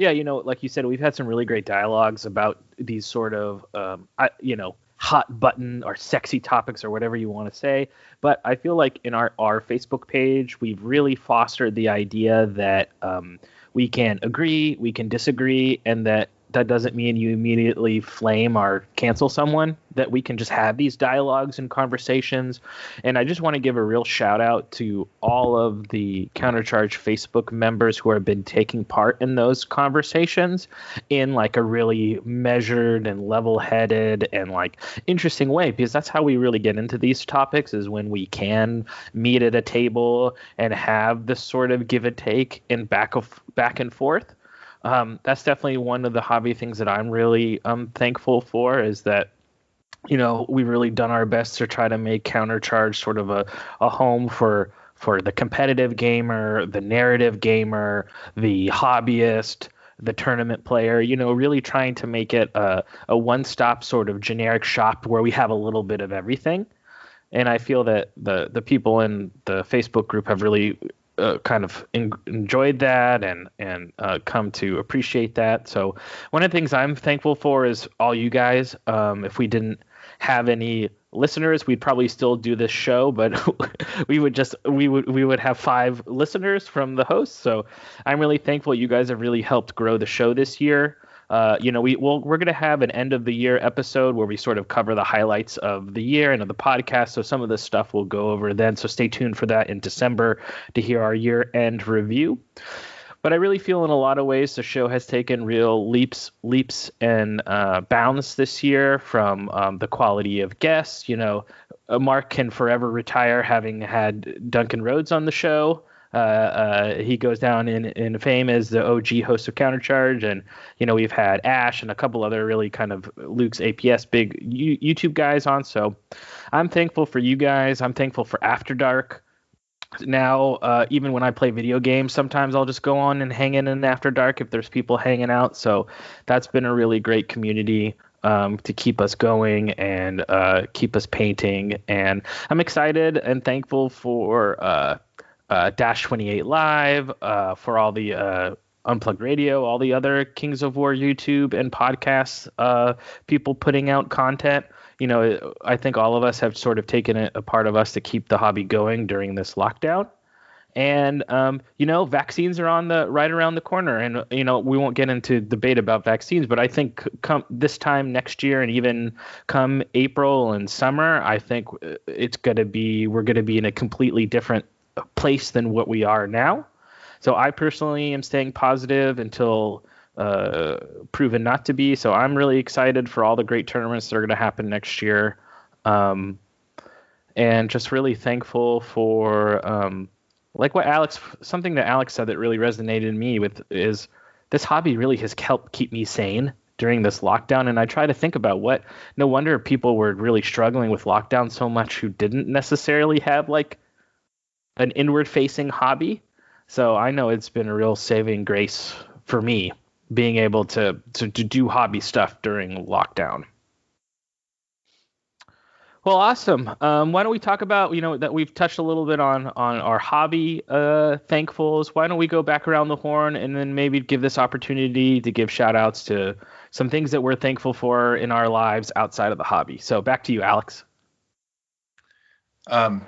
yeah, you know, like you said, we've had some really great dialogues about these sort of, um, I, you know, hot button or sexy topics or whatever you want to say. But I feel like in our our Facebook page, we've really fostered the idea that um, we can agree, we can disagree, and that that doesn't mean you immediately flame or cancel someone. That we can just have these dialogues and conversations. And I just want to give a real shout out to all of the Countercharge Facebook members who have been taking part in those conversations in like a really measured and level-headed and like interesting way because that's how we really get into these topics is when we can meet at a table and have this sort of give and take and back of back and forth. Um, that's definitely one of the hobby things that I'm really um, thankful for is that you know, we've really done our best to try to make Countercharge sort of a, a home for for the competitive gamer, the narrative gamer, the hobbyist, the tournament player. You know, really trying to make it a, a one-stop sort of generic shop where we have a little bit of everything. And I feel that the the people in the Facebook group have really uh, kind of enjoyed that and and uh, come to appreciate that. So one of the things I'm thankful for is all you guys. Um, if we didn't have any listeners, we'd probably still do this show, but we would just we would we would have five listeners from the host. So I'm really thankful you guys have really helped grow the show this year. Uh, you know, we will we're going to have an end of the year episode where we sort of cover the highlights of the year and of the podcast. So some of this stuff we'll go over then. So stay tuned for that in December to hear our year end review. But I really feel in a lot of ways the show has taken real leaps, leaps and uh, bounds this year from um, the quality of guests. You know, uh, Mark can forever retire having had Duncan Rhodes on the show. Uh, uh, he goes down in, in fame as the OG host of Countercharge, and you know we've had Ash and a couple other really kind of Luke's APS big U- YouTube guys on. So I'm thankful for you guys. I'm thankful for After Dark. Now, uh, even when I play video games, sometimes I'll just go on and hang in in After Dark if there's people hanging out. So that's been a really great community um, to keep us going and uh, keep us painting. And I'm excited and thankful for uh, Dash 28 Live, uh, for all the uh, Unplugged Radio, all the other Kings of War YouTube and podcasts, uh, people putting out content. You know, I think all of us have sort of taken it a part of us to keep the hobby going during this lockdown. And um, you know, vaccines are on the right around the corner, and you know, we won't get into debate about vaccines, but I think come this time next year, and even come April and summer, I think uh, it's gonna be we're gonna be in a completely different place than what we are now. So I personally am staying positive until uh, proven not to be. So I'm really excited for all the great tournaments that are going to happen next year, um, and just really thankful for um, like what Alex, something that Alex said that really resonated in me with is this hobby really has helped keep me sane during this lockdown and i try to think about what no wonder people were really struggling with lockdown so much who didn't necessarily have like an inward facing hobby. So I know it's been a real saving grace for me being able to, to, to do hobby stuff during lockdown. Well, awesome. Um, why don't we talk about you know that we've touched a little bit on on our hobby uh, thankfuls. Why don't we go back around the horn and then maybe give this opportunity to give shout outs to some things that we're thankful for in our lives outside of the hobby. So back to you, Alex. Um,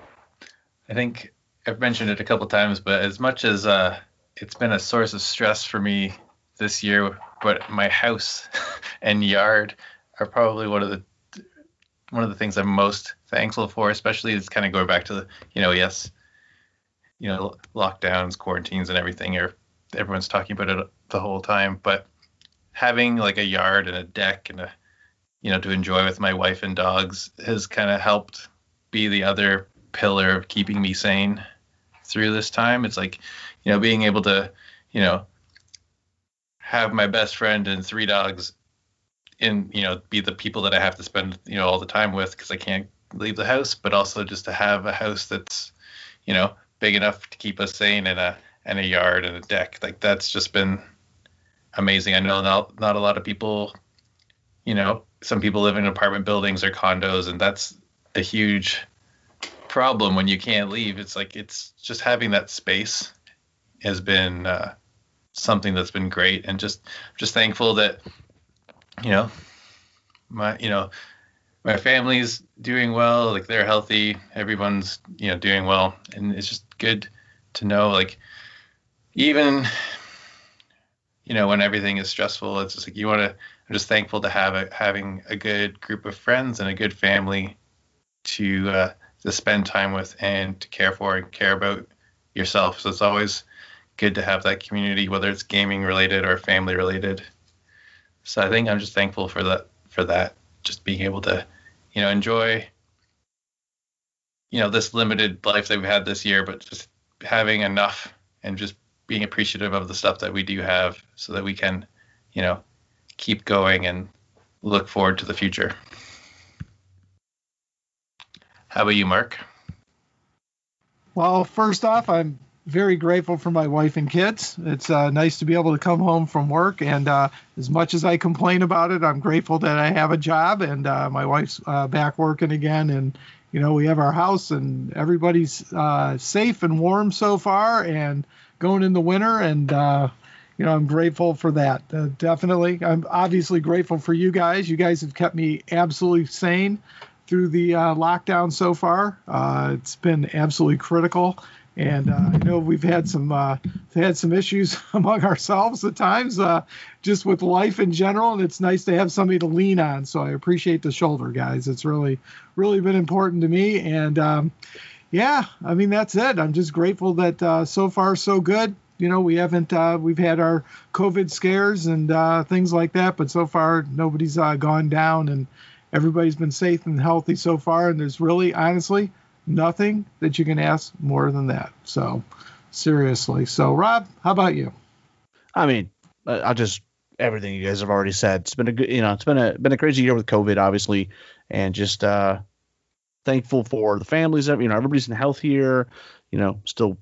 I think I've mentioned it a couple times, but as much as uh, it's been a source of stress for me this year, but my house and yard are probably one of the one of the things I'm most thankful for, especially it's kind of going back to the, you know, yes, you know, lockdowns, quarantines, and everything. Or everyone's talking about it the whole time, but having like a yard and a deck and a, you know, to enjoy with my wife and dogs has kind of helped be the other pillar of keeping me sane through this time. It's like, you know, being able to, you know, have my best friend and three dogs in, you know, be the people that I have to spend, you know, all the time with because I can't leave the house, but also just to have a house that's, you know, big enough to keep us sane and a and a yard and a deck. Like that's just been amazing. I know not not a lot of people, you know, some people live in apartment buildings or condos, and that's a huge problem when you can't leave. It's like it's just having that space has been uh, something that's been great, and just just thankful that you know my you know my family's doing well, like they're healthy, everyone's you know doing well, and it's just good to know like even you know when everything is stressful, it's just like you want to. I'm just thankful to have a, having a good group of friends and a good family to uh, to spend time with and to care for and care about yourself. So it's always good to have that community, whether it's gaming related or family related. So I think I'm just thankful for that for that, just being able to, you know, enjoy you know this limited life that we've had this year, but just having enough and just being appreciative of the stuff that we do have so that we can, you know, keep going and look forward to the future. How about you, Mark? Well, first off, I'm very grateful for my wife and kids. It's uh, nice to be able to come home from work, and uh, as much as I complain about it, I'm grateful that I have a job and uh, my wife's uh, back working again, and you know we have our house and everybody's uh, safe and warm so far, and going in the winter, and uh, you know I'm grateful for that. definitely, I'm obviously grateful for you guys. You guys have kept me absolutely sane through the lockdown so far. it's been absolutely critical and uh, I know we've had some uh, had some issues among ourselves at times, uh, just with life in general, and it's nice to have somebody to lean on. So I appreciate the shoulder, guys. It's really really been important to me, and um, yeah, I mean that's it. I'm just grateful that uh, so far so good. You know, we haven't uh, we've had our COVID scares and uh, things like that, but so far nobody's gone down, and everybody's been safe and healthy so far. And there's really, honestly nothing that you can ask more than that. So seriously. So Rob, how about you? I mean, I just everything you guys have already said. It's been a good, you know, it's been a been a crazy year with COVID, obviously, and just uh thankful for the families. You know, everybody's in health here. You know, still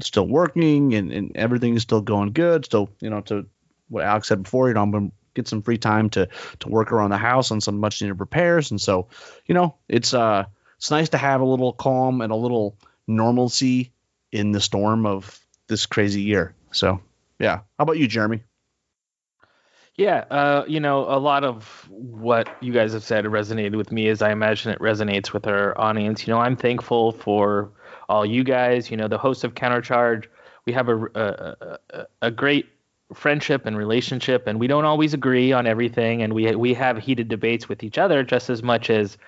still working and, and everything is still going good. Still, you know, to what Alex said before, you know, I'm get some free time to to work around the house on some much needed repairs. And so, you know, it's uh it's nice to have a little calm and a little normalcy in the storm of this crazy year. So, yeah. How about you, Jeremy? Yeah, uh, you know, a lot of what you guys have said resonated with me as I imagine it resonates with our audience. You know, I'm thankful for all you guys, you know, the host of Countercharge. We have a, a, a, a great friendship and relationship and we don't always agree on everything and we we have heated debates with each other just as much as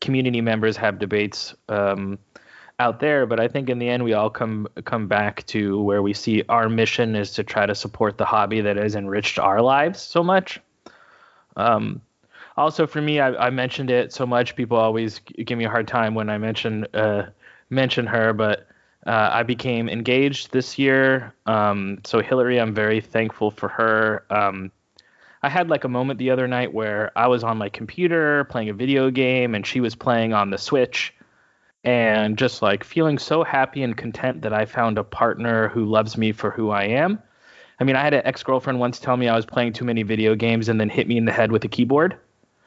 community members have debates um, out there, but I think in the end we all come come back to where we see our mission is to try to support the hobby that has enriched our lives so much. Um, also, for me, I, I, mentioned it so much. People always give me a hard time when I mention uh, mention her, but uh, I became engaged this year. Um, so Hillary, I'm very thankful for her. Um, I had like a moment the other night where I was on my computer playing a video game and she was playing on the Switch and just like feeling so happy and content that I found a partner who loves me for who I am. I mean, I had an ex girlfriend once tell me I was playing too many video games and then hit me in the head with a keyboard.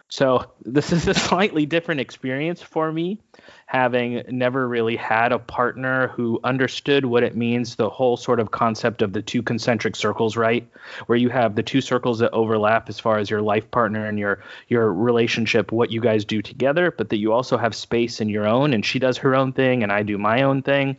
So this is a slightly different experience for me, having never really had a partner who understood what it means, the whole sort of concept of the two concentric circles, right? Where you have the two circles that overlap as far as your life partner and your your relationship, what you guys do together, but that you also have space in your own and she does her own thing and I do my own thing.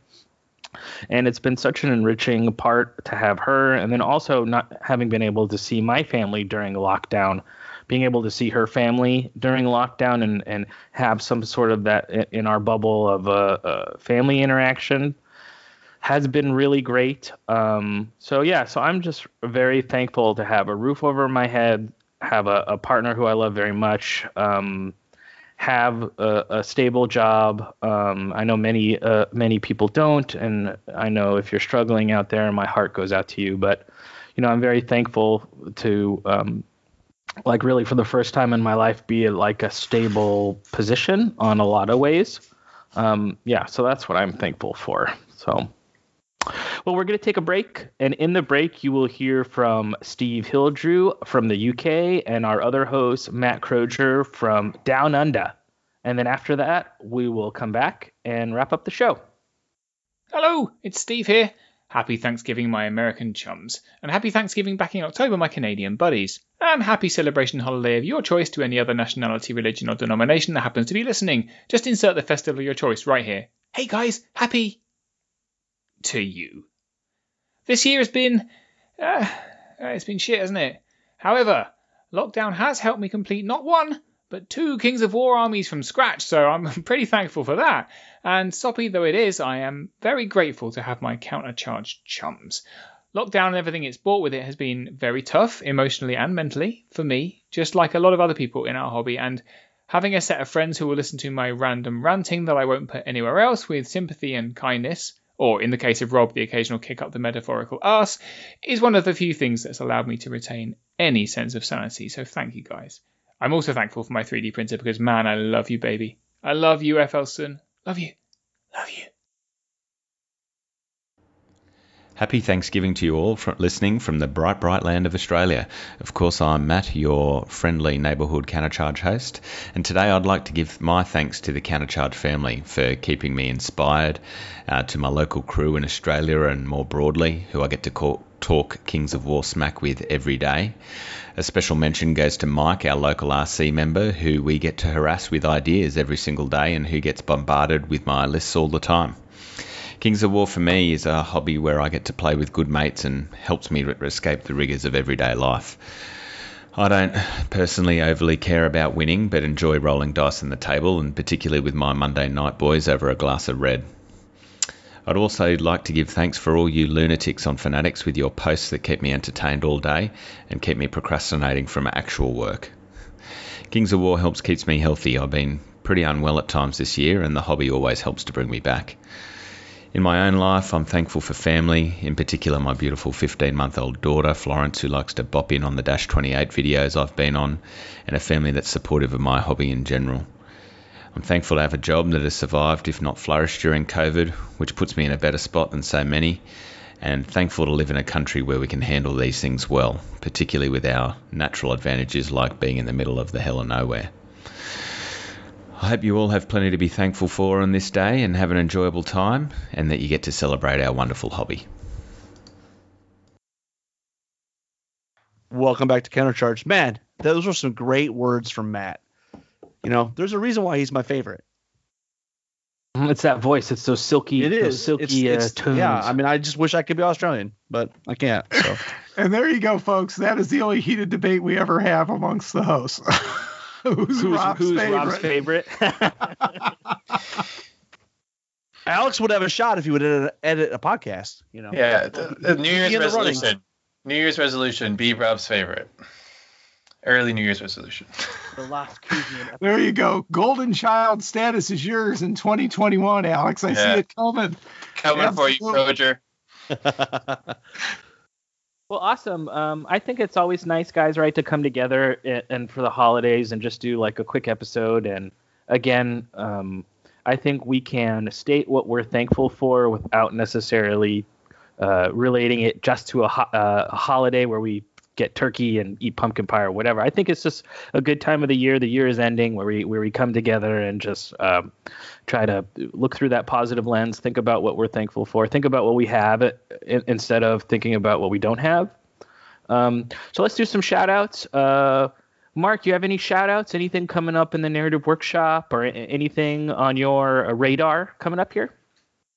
And it's been such an enriching part to have her and then also not having been able to see my family during lockdown being able to see her family during lockdown and, and have some sort of that in our bubble of a, uh, uh, family interaction has been really great. Um, so yeah, so I'm just very thankful to have a roof over my head, have a, a partner who I love very much, um, have a, a, stable job. Um, I know many uh, many people don't, and I know if you're struggling out there, my heart goes out to you. But you know, I'm very thankful to um, like really for the first time in my life be like a stable position on a lot of ways. Um, yeah, so that's what I'm thankful for. So, well, we're going to take a break, and in the break, you will hear from Steve Hildrew from the UK and our other host Matt Croger from Down Under. And then after that, we will come back and wrap up the show. Hello, it's Steve here. Happy Thanksgiving, my American chums, and happy Thanksgiving back in October, my Canadian buddies. And happy celebration holiday of your choice to any other nationality, religion, or denomination that happens to be listening. Just insert the festival of your choice right here. Hey guys, happy to you. This year has been. Uh, it's been shit, hasn't it? However, lockdown has helped me complete not one, but two Kings of War armies from scratch, so I'm pretty thankful for that. And soppy though it is, I am very grateful to have my countercharged chums. Lockdown and everything it's brought with it has been very tough, emotionally and mentally, for me, just like a lot of other people in our hobby. And having a set of friends who will listen to my random ranting that I won't put anywhere else with sympathy and kindness, or in the case of Rob, the occasional kick up the metaphorical arse, is one of the few things that's allowed me to retain any sense of sanity. So thank you guys. I'm also thankful for my 3D printer because, man, I love you, baby. I love you, F. Elston. Love you. Love you. Happy Thanksgiving to you all for listening from the bright, bright land of Australia. Of course, I'm Matt, your friendly neighbourhood Countercharge host, and today I'd like to give my thanks to the Countercharge family for keeping me inspired, uh, to my local crew in Australia and more broadly, who I get to call, talk Kings of War smack with every day. A special mention goes to Mike, our local RC member, who we get to harass with ideas every single day and who gets bombarded with my lists all the time. Kings of War for me is a hobby where I get to play with good mates and helps me escape the rigours of everyday life. I don't personally overly care about winning, but enjoy rolling dice on the table, and particularly with my Monday night boys over a glass of red. I'd also like to give thanks for all you lunatics on Fanatics with your posts that keep me entertained all day and keep me procrastinating from actual work. Kings of War helps keeps me healthy. I've been pretty unwell at times this year, and the hobby always helps to bring me back. In my own life, I'm thankful for family, in particular my beautiful 15 month old daughter, Florence, who likes to bop in on the Dash 28 videos I've been on, and a family that's supportive of my hobby in general. I'm thankful to have a job that has survived, if not flourished, during COVID, which puts me in a better spot than so many, and thankful to live in a country where we can handle these things well, particularly with our natural advantages like being in the middle of the hell of nowhere. I hope you all have plenty to be thankful for on this day and have an enjoyable time, and that you get to celebrate our wonderful hobby. Welcome back to Countercharge. Man, those were some great words from Matt. You know, there's a reason why he's my favorite. It's that voice. It's those silky, it is. those silky It's- uh, it's- tones. Yeah, I mean, I just wish I could be Australian, but I can't. So And there you go, folks. That is the only heated debate we ever have amongst the hosts. who's, who's, Rob's who's favorite? Rob's favorite? Alex would have a shot if he would edit, edit a podcast. You know. Yeah, the, the New Year's Be in the running. resolution. New Year's resolution. Be Rob's favorite. Early New Year's resolution. the last Koozian There you go. Golden child status is yours in 2021, Alex. I see it coming. Coming for you, Absolutely. Roger. Well, awesome. Um, I think it's always nice, guys, right, to come together and, and for the holidays and just do like a quick episode. And again, um, I think we can state what we're thankful for without necessarily uh, relating it just to a, ho- uh, a holiday where we get turkey and eat pumpkin pie or whatever. I think it's just a good time of the year. The year is ending where we where we come together and just um, try to look through that positive lens, think about what we're thankful for, think about what we have instead of thinking about what we don't have. Um, so let's do some shout outs. Uh, Mark, you have any shout outs? Anything coming up in the narrative workshop or anything on your uh, radar coming up here?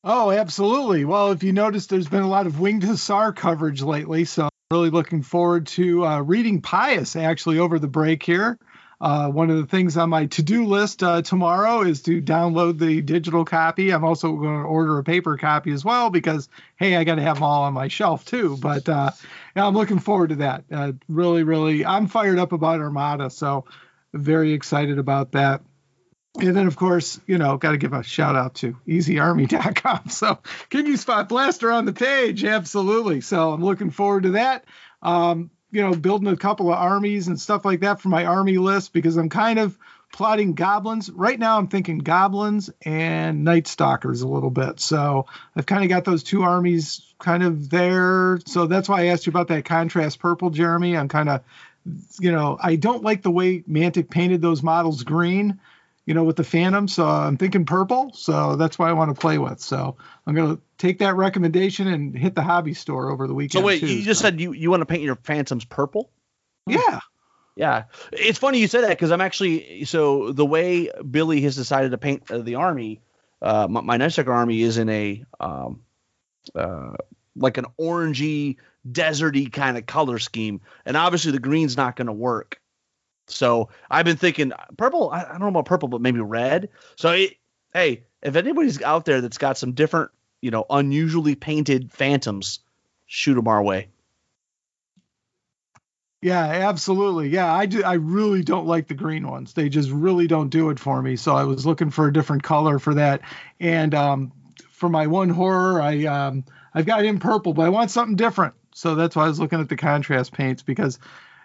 Oh, absolutely. Well, if you notice, there's been a lot of Winged Hussar coverage lately, so really looking forward to uh, reading Pious actually over the break here. Uh, one of the things on my to-do list uh, tomorrow is to download the digital copy. I'm also going to order a paper copy as well because, hey, I got to have them all on my shelf too. But uh, yeah, I'm looking forward to that. Uh, really, really, I'm fired up about Armada, so very excited about that. And then, of course, you know, got to give a shout out to easyarmy.com. So, can you spot blaster on the page? Absolutely. So, I'm looking forward to that. Um, you know, building a couple of armies and stuff like that for my army list because I'm kind of plotting goblins. Right now, I'm thinking goblins and night stalkers a little bit. So, I've kind of got those two armies kind of there. So, that's why I asked you about that contrast purple, Jeremy. I'm kind of, you know, I don't like the way Mantic painted those models green you know, with the Phantom. So I'm thinking purple. So that's why I want to play with. So I'm going to take that recommendation and hit the hobby store over the weekend. So wait, too, you just so. said you, you want to paint your phantoms purple? yeah. Yeah, it's funny you said that because I'm actually so the way Billy has decided to paint the army, uh, my, my Nightstalker army is in a um, uh, like an orangey, deserty kind of color scheme, and obviously the green's not going to work. So I've been thinking purple. I, I don't know about purple, but maybe red. So it, hey, if anybody's out there that's got some different, you know, unusually painted phantoms, shoot them our way. Yeah, absolutely. Yeah, I do. I really don't like the green ones. They just really don't do it for me. So I was looking for a different color for that. And um, for my one horror, I um, I've got in purple, but I want something different. So that's why I was looking at the contrast paints because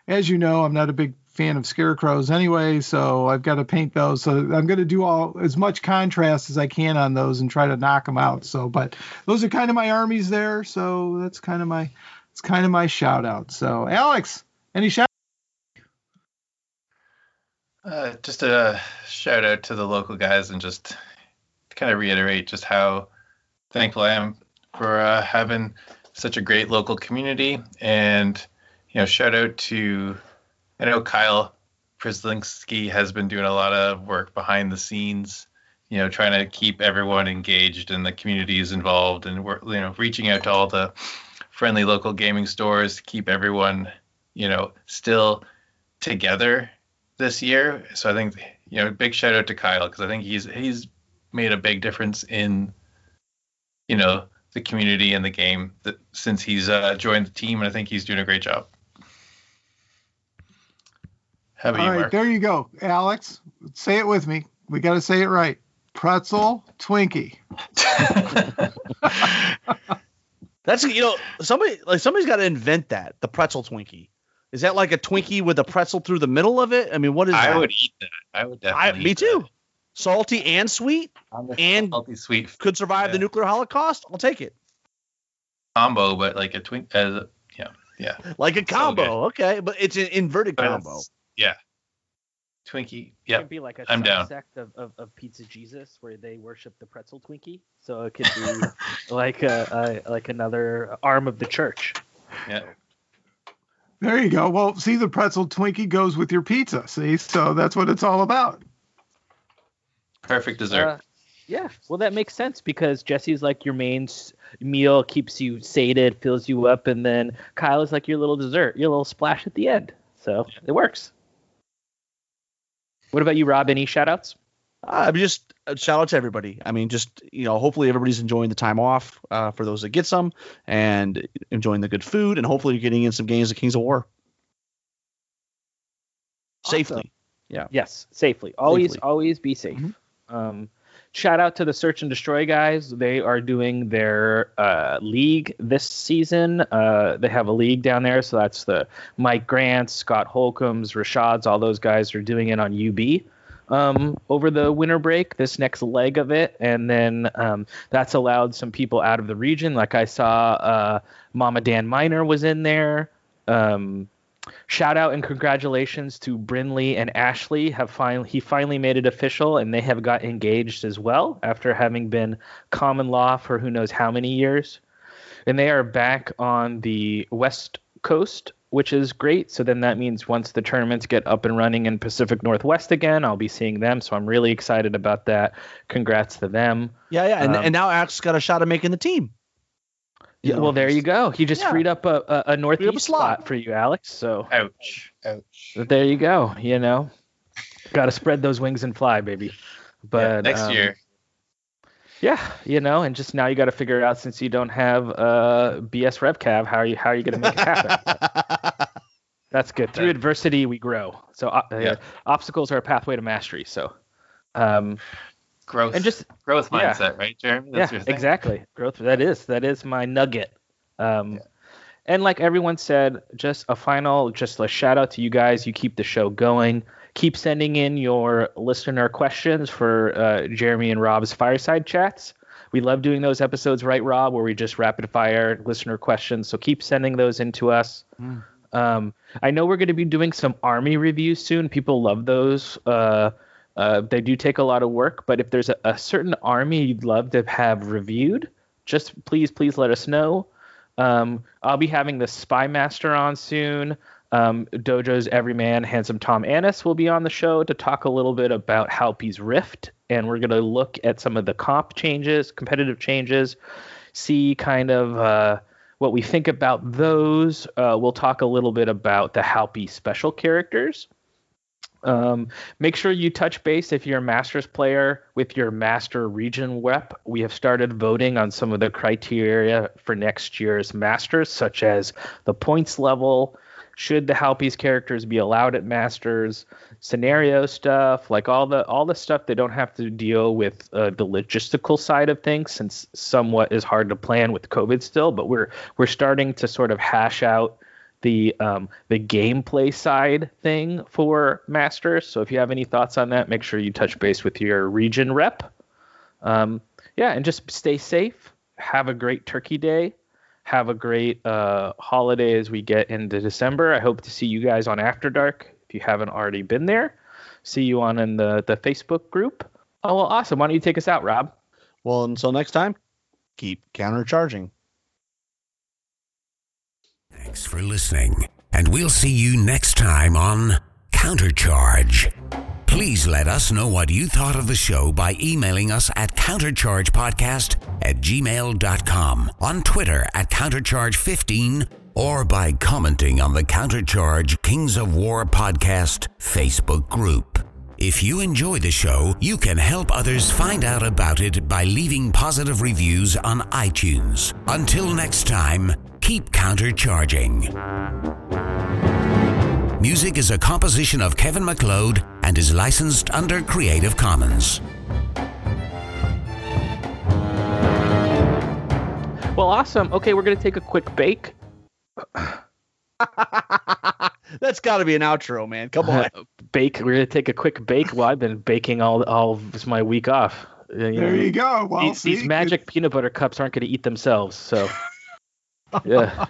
as you know, I'm not a big fan of scarecrows anyway, so I've got to paint those. So I'm going to do all as much contrast as I can on those and try to knock them out. So, but those are kind of my armies there. So that's kind of my it's kind of my shout out. So Alex, any shout? Uh, just a shout out to the local guys and just to kind of reiterate just how thankful I am for uh, having such a great local community and you know shout out to I know Kyle Prislinski has been doing a lot of work behind the scenes you know trying to keep everyone engaged and the communities involved and we're you know reaching out to all the friendly local gaming stores to keep everyone you know still together this year. So I think you know, big shout out to Kyle because I think he's he's made a big difference in you know the community and the game that since he's uh, joined the team, and I think he's doing a great job. How about All you, right, Mark? there you go, Alex. Say it with me. We got to say it right. Pretzel Twinkie. That's you know somebody like somebody's got to invent that the pretzel Twinkie. Is that like a Twinkie with a pretzel through the middle of it? I mean, what is I that? I would eat that. I would I, definitely. me eat too. that. Salty and sweet I'm And- salty sweet could survive the nuclear holocaust. I'll take it. combo, but like a twink as a, yeah, yeah. Like a So combo, okay, but it's an inverted But combo. it's- Yeah. Twinkie. It Yeah. could be like a I'm down. subsect of, of, of Pizza Jesus where they worship the pretzel Twinkie. So it could be like a, a like another arm of the church. Yeah. There you go. Well, see, the pretzel Twinkie goes with your pizza. See, so that's what it's all about. Perfect dessert. Uh, yeah, well that makes sense because Jesse's like your main meal, keeps you sated, fills you up, and then Kyle is like your little dessert, your little splash at the end. So it works. What about you, Rob? Any shout outs? Uh, just uh, shout out to everybody. I mean, just you know, hopefully everybody's enjoying the time off uh, for those that get some, and enjoying the good food, and hopefully you're getting in some games of Kings of War safely. Yeah. Yes, safely. Always, Safely. always be safe. Mhm. Um, shout out to the Search and Destroy guys. They are doing their uh, league this season. Uh, they have a league down there, so that's the Mike Grants, Scott Holcombs, Rashads. All those guys are doing it on UB. Um, over the winter break, this next leg of it, and then um, that's allowed some people out of the region. Like I saw, uh, Mama Dan Miner was in there. Um, shout out and congratulations to Brinley and Ashley have finally he finally made it official and they have got engaged as well after having been common law for who knows how many years. And they are back on the west coast which is great. So then that means once the tournaments get up and running in pacific northwest again i'll be seeing them. So i'm really excited about that. Congrats to them. Yeah, yeah, and, Um, and now Axe got a shot of making the team. You yeah, know, well there you go he just Yeah. freed up a, a, a northeast slot. spot for you alex so Ouch. Ouch. But there you go. You know, got to spread those wings and fly, baby. Yeah, But next um, year. yeah, you know, and just now you got to figure it out since you don't have uh, BS RevCav. How are you? How are you going to make it happen? That's good. Through Yeah. adversity, we grow. So uh, Yeah. obstacles are a pathway to mastery. So, um, Growth. and just growth yeah. mindset, right, Jeremy? That's yeah, your exactly. Growth. That is that is my nugget. Um, And like everyone said, just a final, just a shout out to you guys. You keep the show going. Keep sending in your listener questions for uh, Jeremy and Rob's fireside chats. We love doing those episodes, right, Rob, where we just rapid fire listener questions. So keep sending those in to us. Mm. Um, I know we're going to be doing some army reviews soon. People love those. Uh, uh, they do take a lot of work, but if there's a, a certain army you'd love to have reviewed, just please, please let us know. Um, I'll be having the Spy Master on soon. Um, Dojo's Everyman, Handsome Tom Annis, will be on the show to talk a little bit about Halpi's Rift, and we're going to look at some of the comp changes, competitive changes, see kind of uh, what we think about those. Uh, we'll talk a little bit about the Halpy special characters. Um, make sure you touch base if you're a Masters player with your Master Region rep. We have started voting on some of the criteria for next year's Masters, such as the points level, should the Halpi's characters be allowed at Masters, scenario stuff, like all the all the stuff they don't have to deal with uh, the logistical side of things, since somewhat is hard to plan with COVID still. But we're we're starting to sort of hash out the um, the gameplay side thing for Masters. So if you have any thoughts on that, make sure you touch base with your region rep. Um, yeah, and just stay safe. Have a great Turkey Day. Have a great uh, holiday as we get into December. I hope to see you guys on After Dark if you haven't already been there. See you on in the the Facebook group. Oh well, awesome. Why don't you take us out, Rob? Well, until next time, keep countercharging. Thanks for listening, and we'll see you next time on Countercharge. Please let us know what you thought of the show by emailing us at counterchargepodcast at gmail.com, on Twitter at countercharge15, or by commenting on the Countercharge Kings of War podcast Facebook group. If you enjoy the show, you can help others find out about it by leaving positive reviews on iTunes. Until next time, keep countercharging. Music is a composition of Kevin MacLeod and is licensed under Creative Commons. Well, awesome. Okay, we're gonna take a quick bake. That's got to be an outro, man. Come on. bake. We're gonna take a quick bake. Well, I've been baking all all of my week off. Uh, you There you go. Well, these, these see, magic peanut butter cups aren't gonna eat themselves. So, yeah.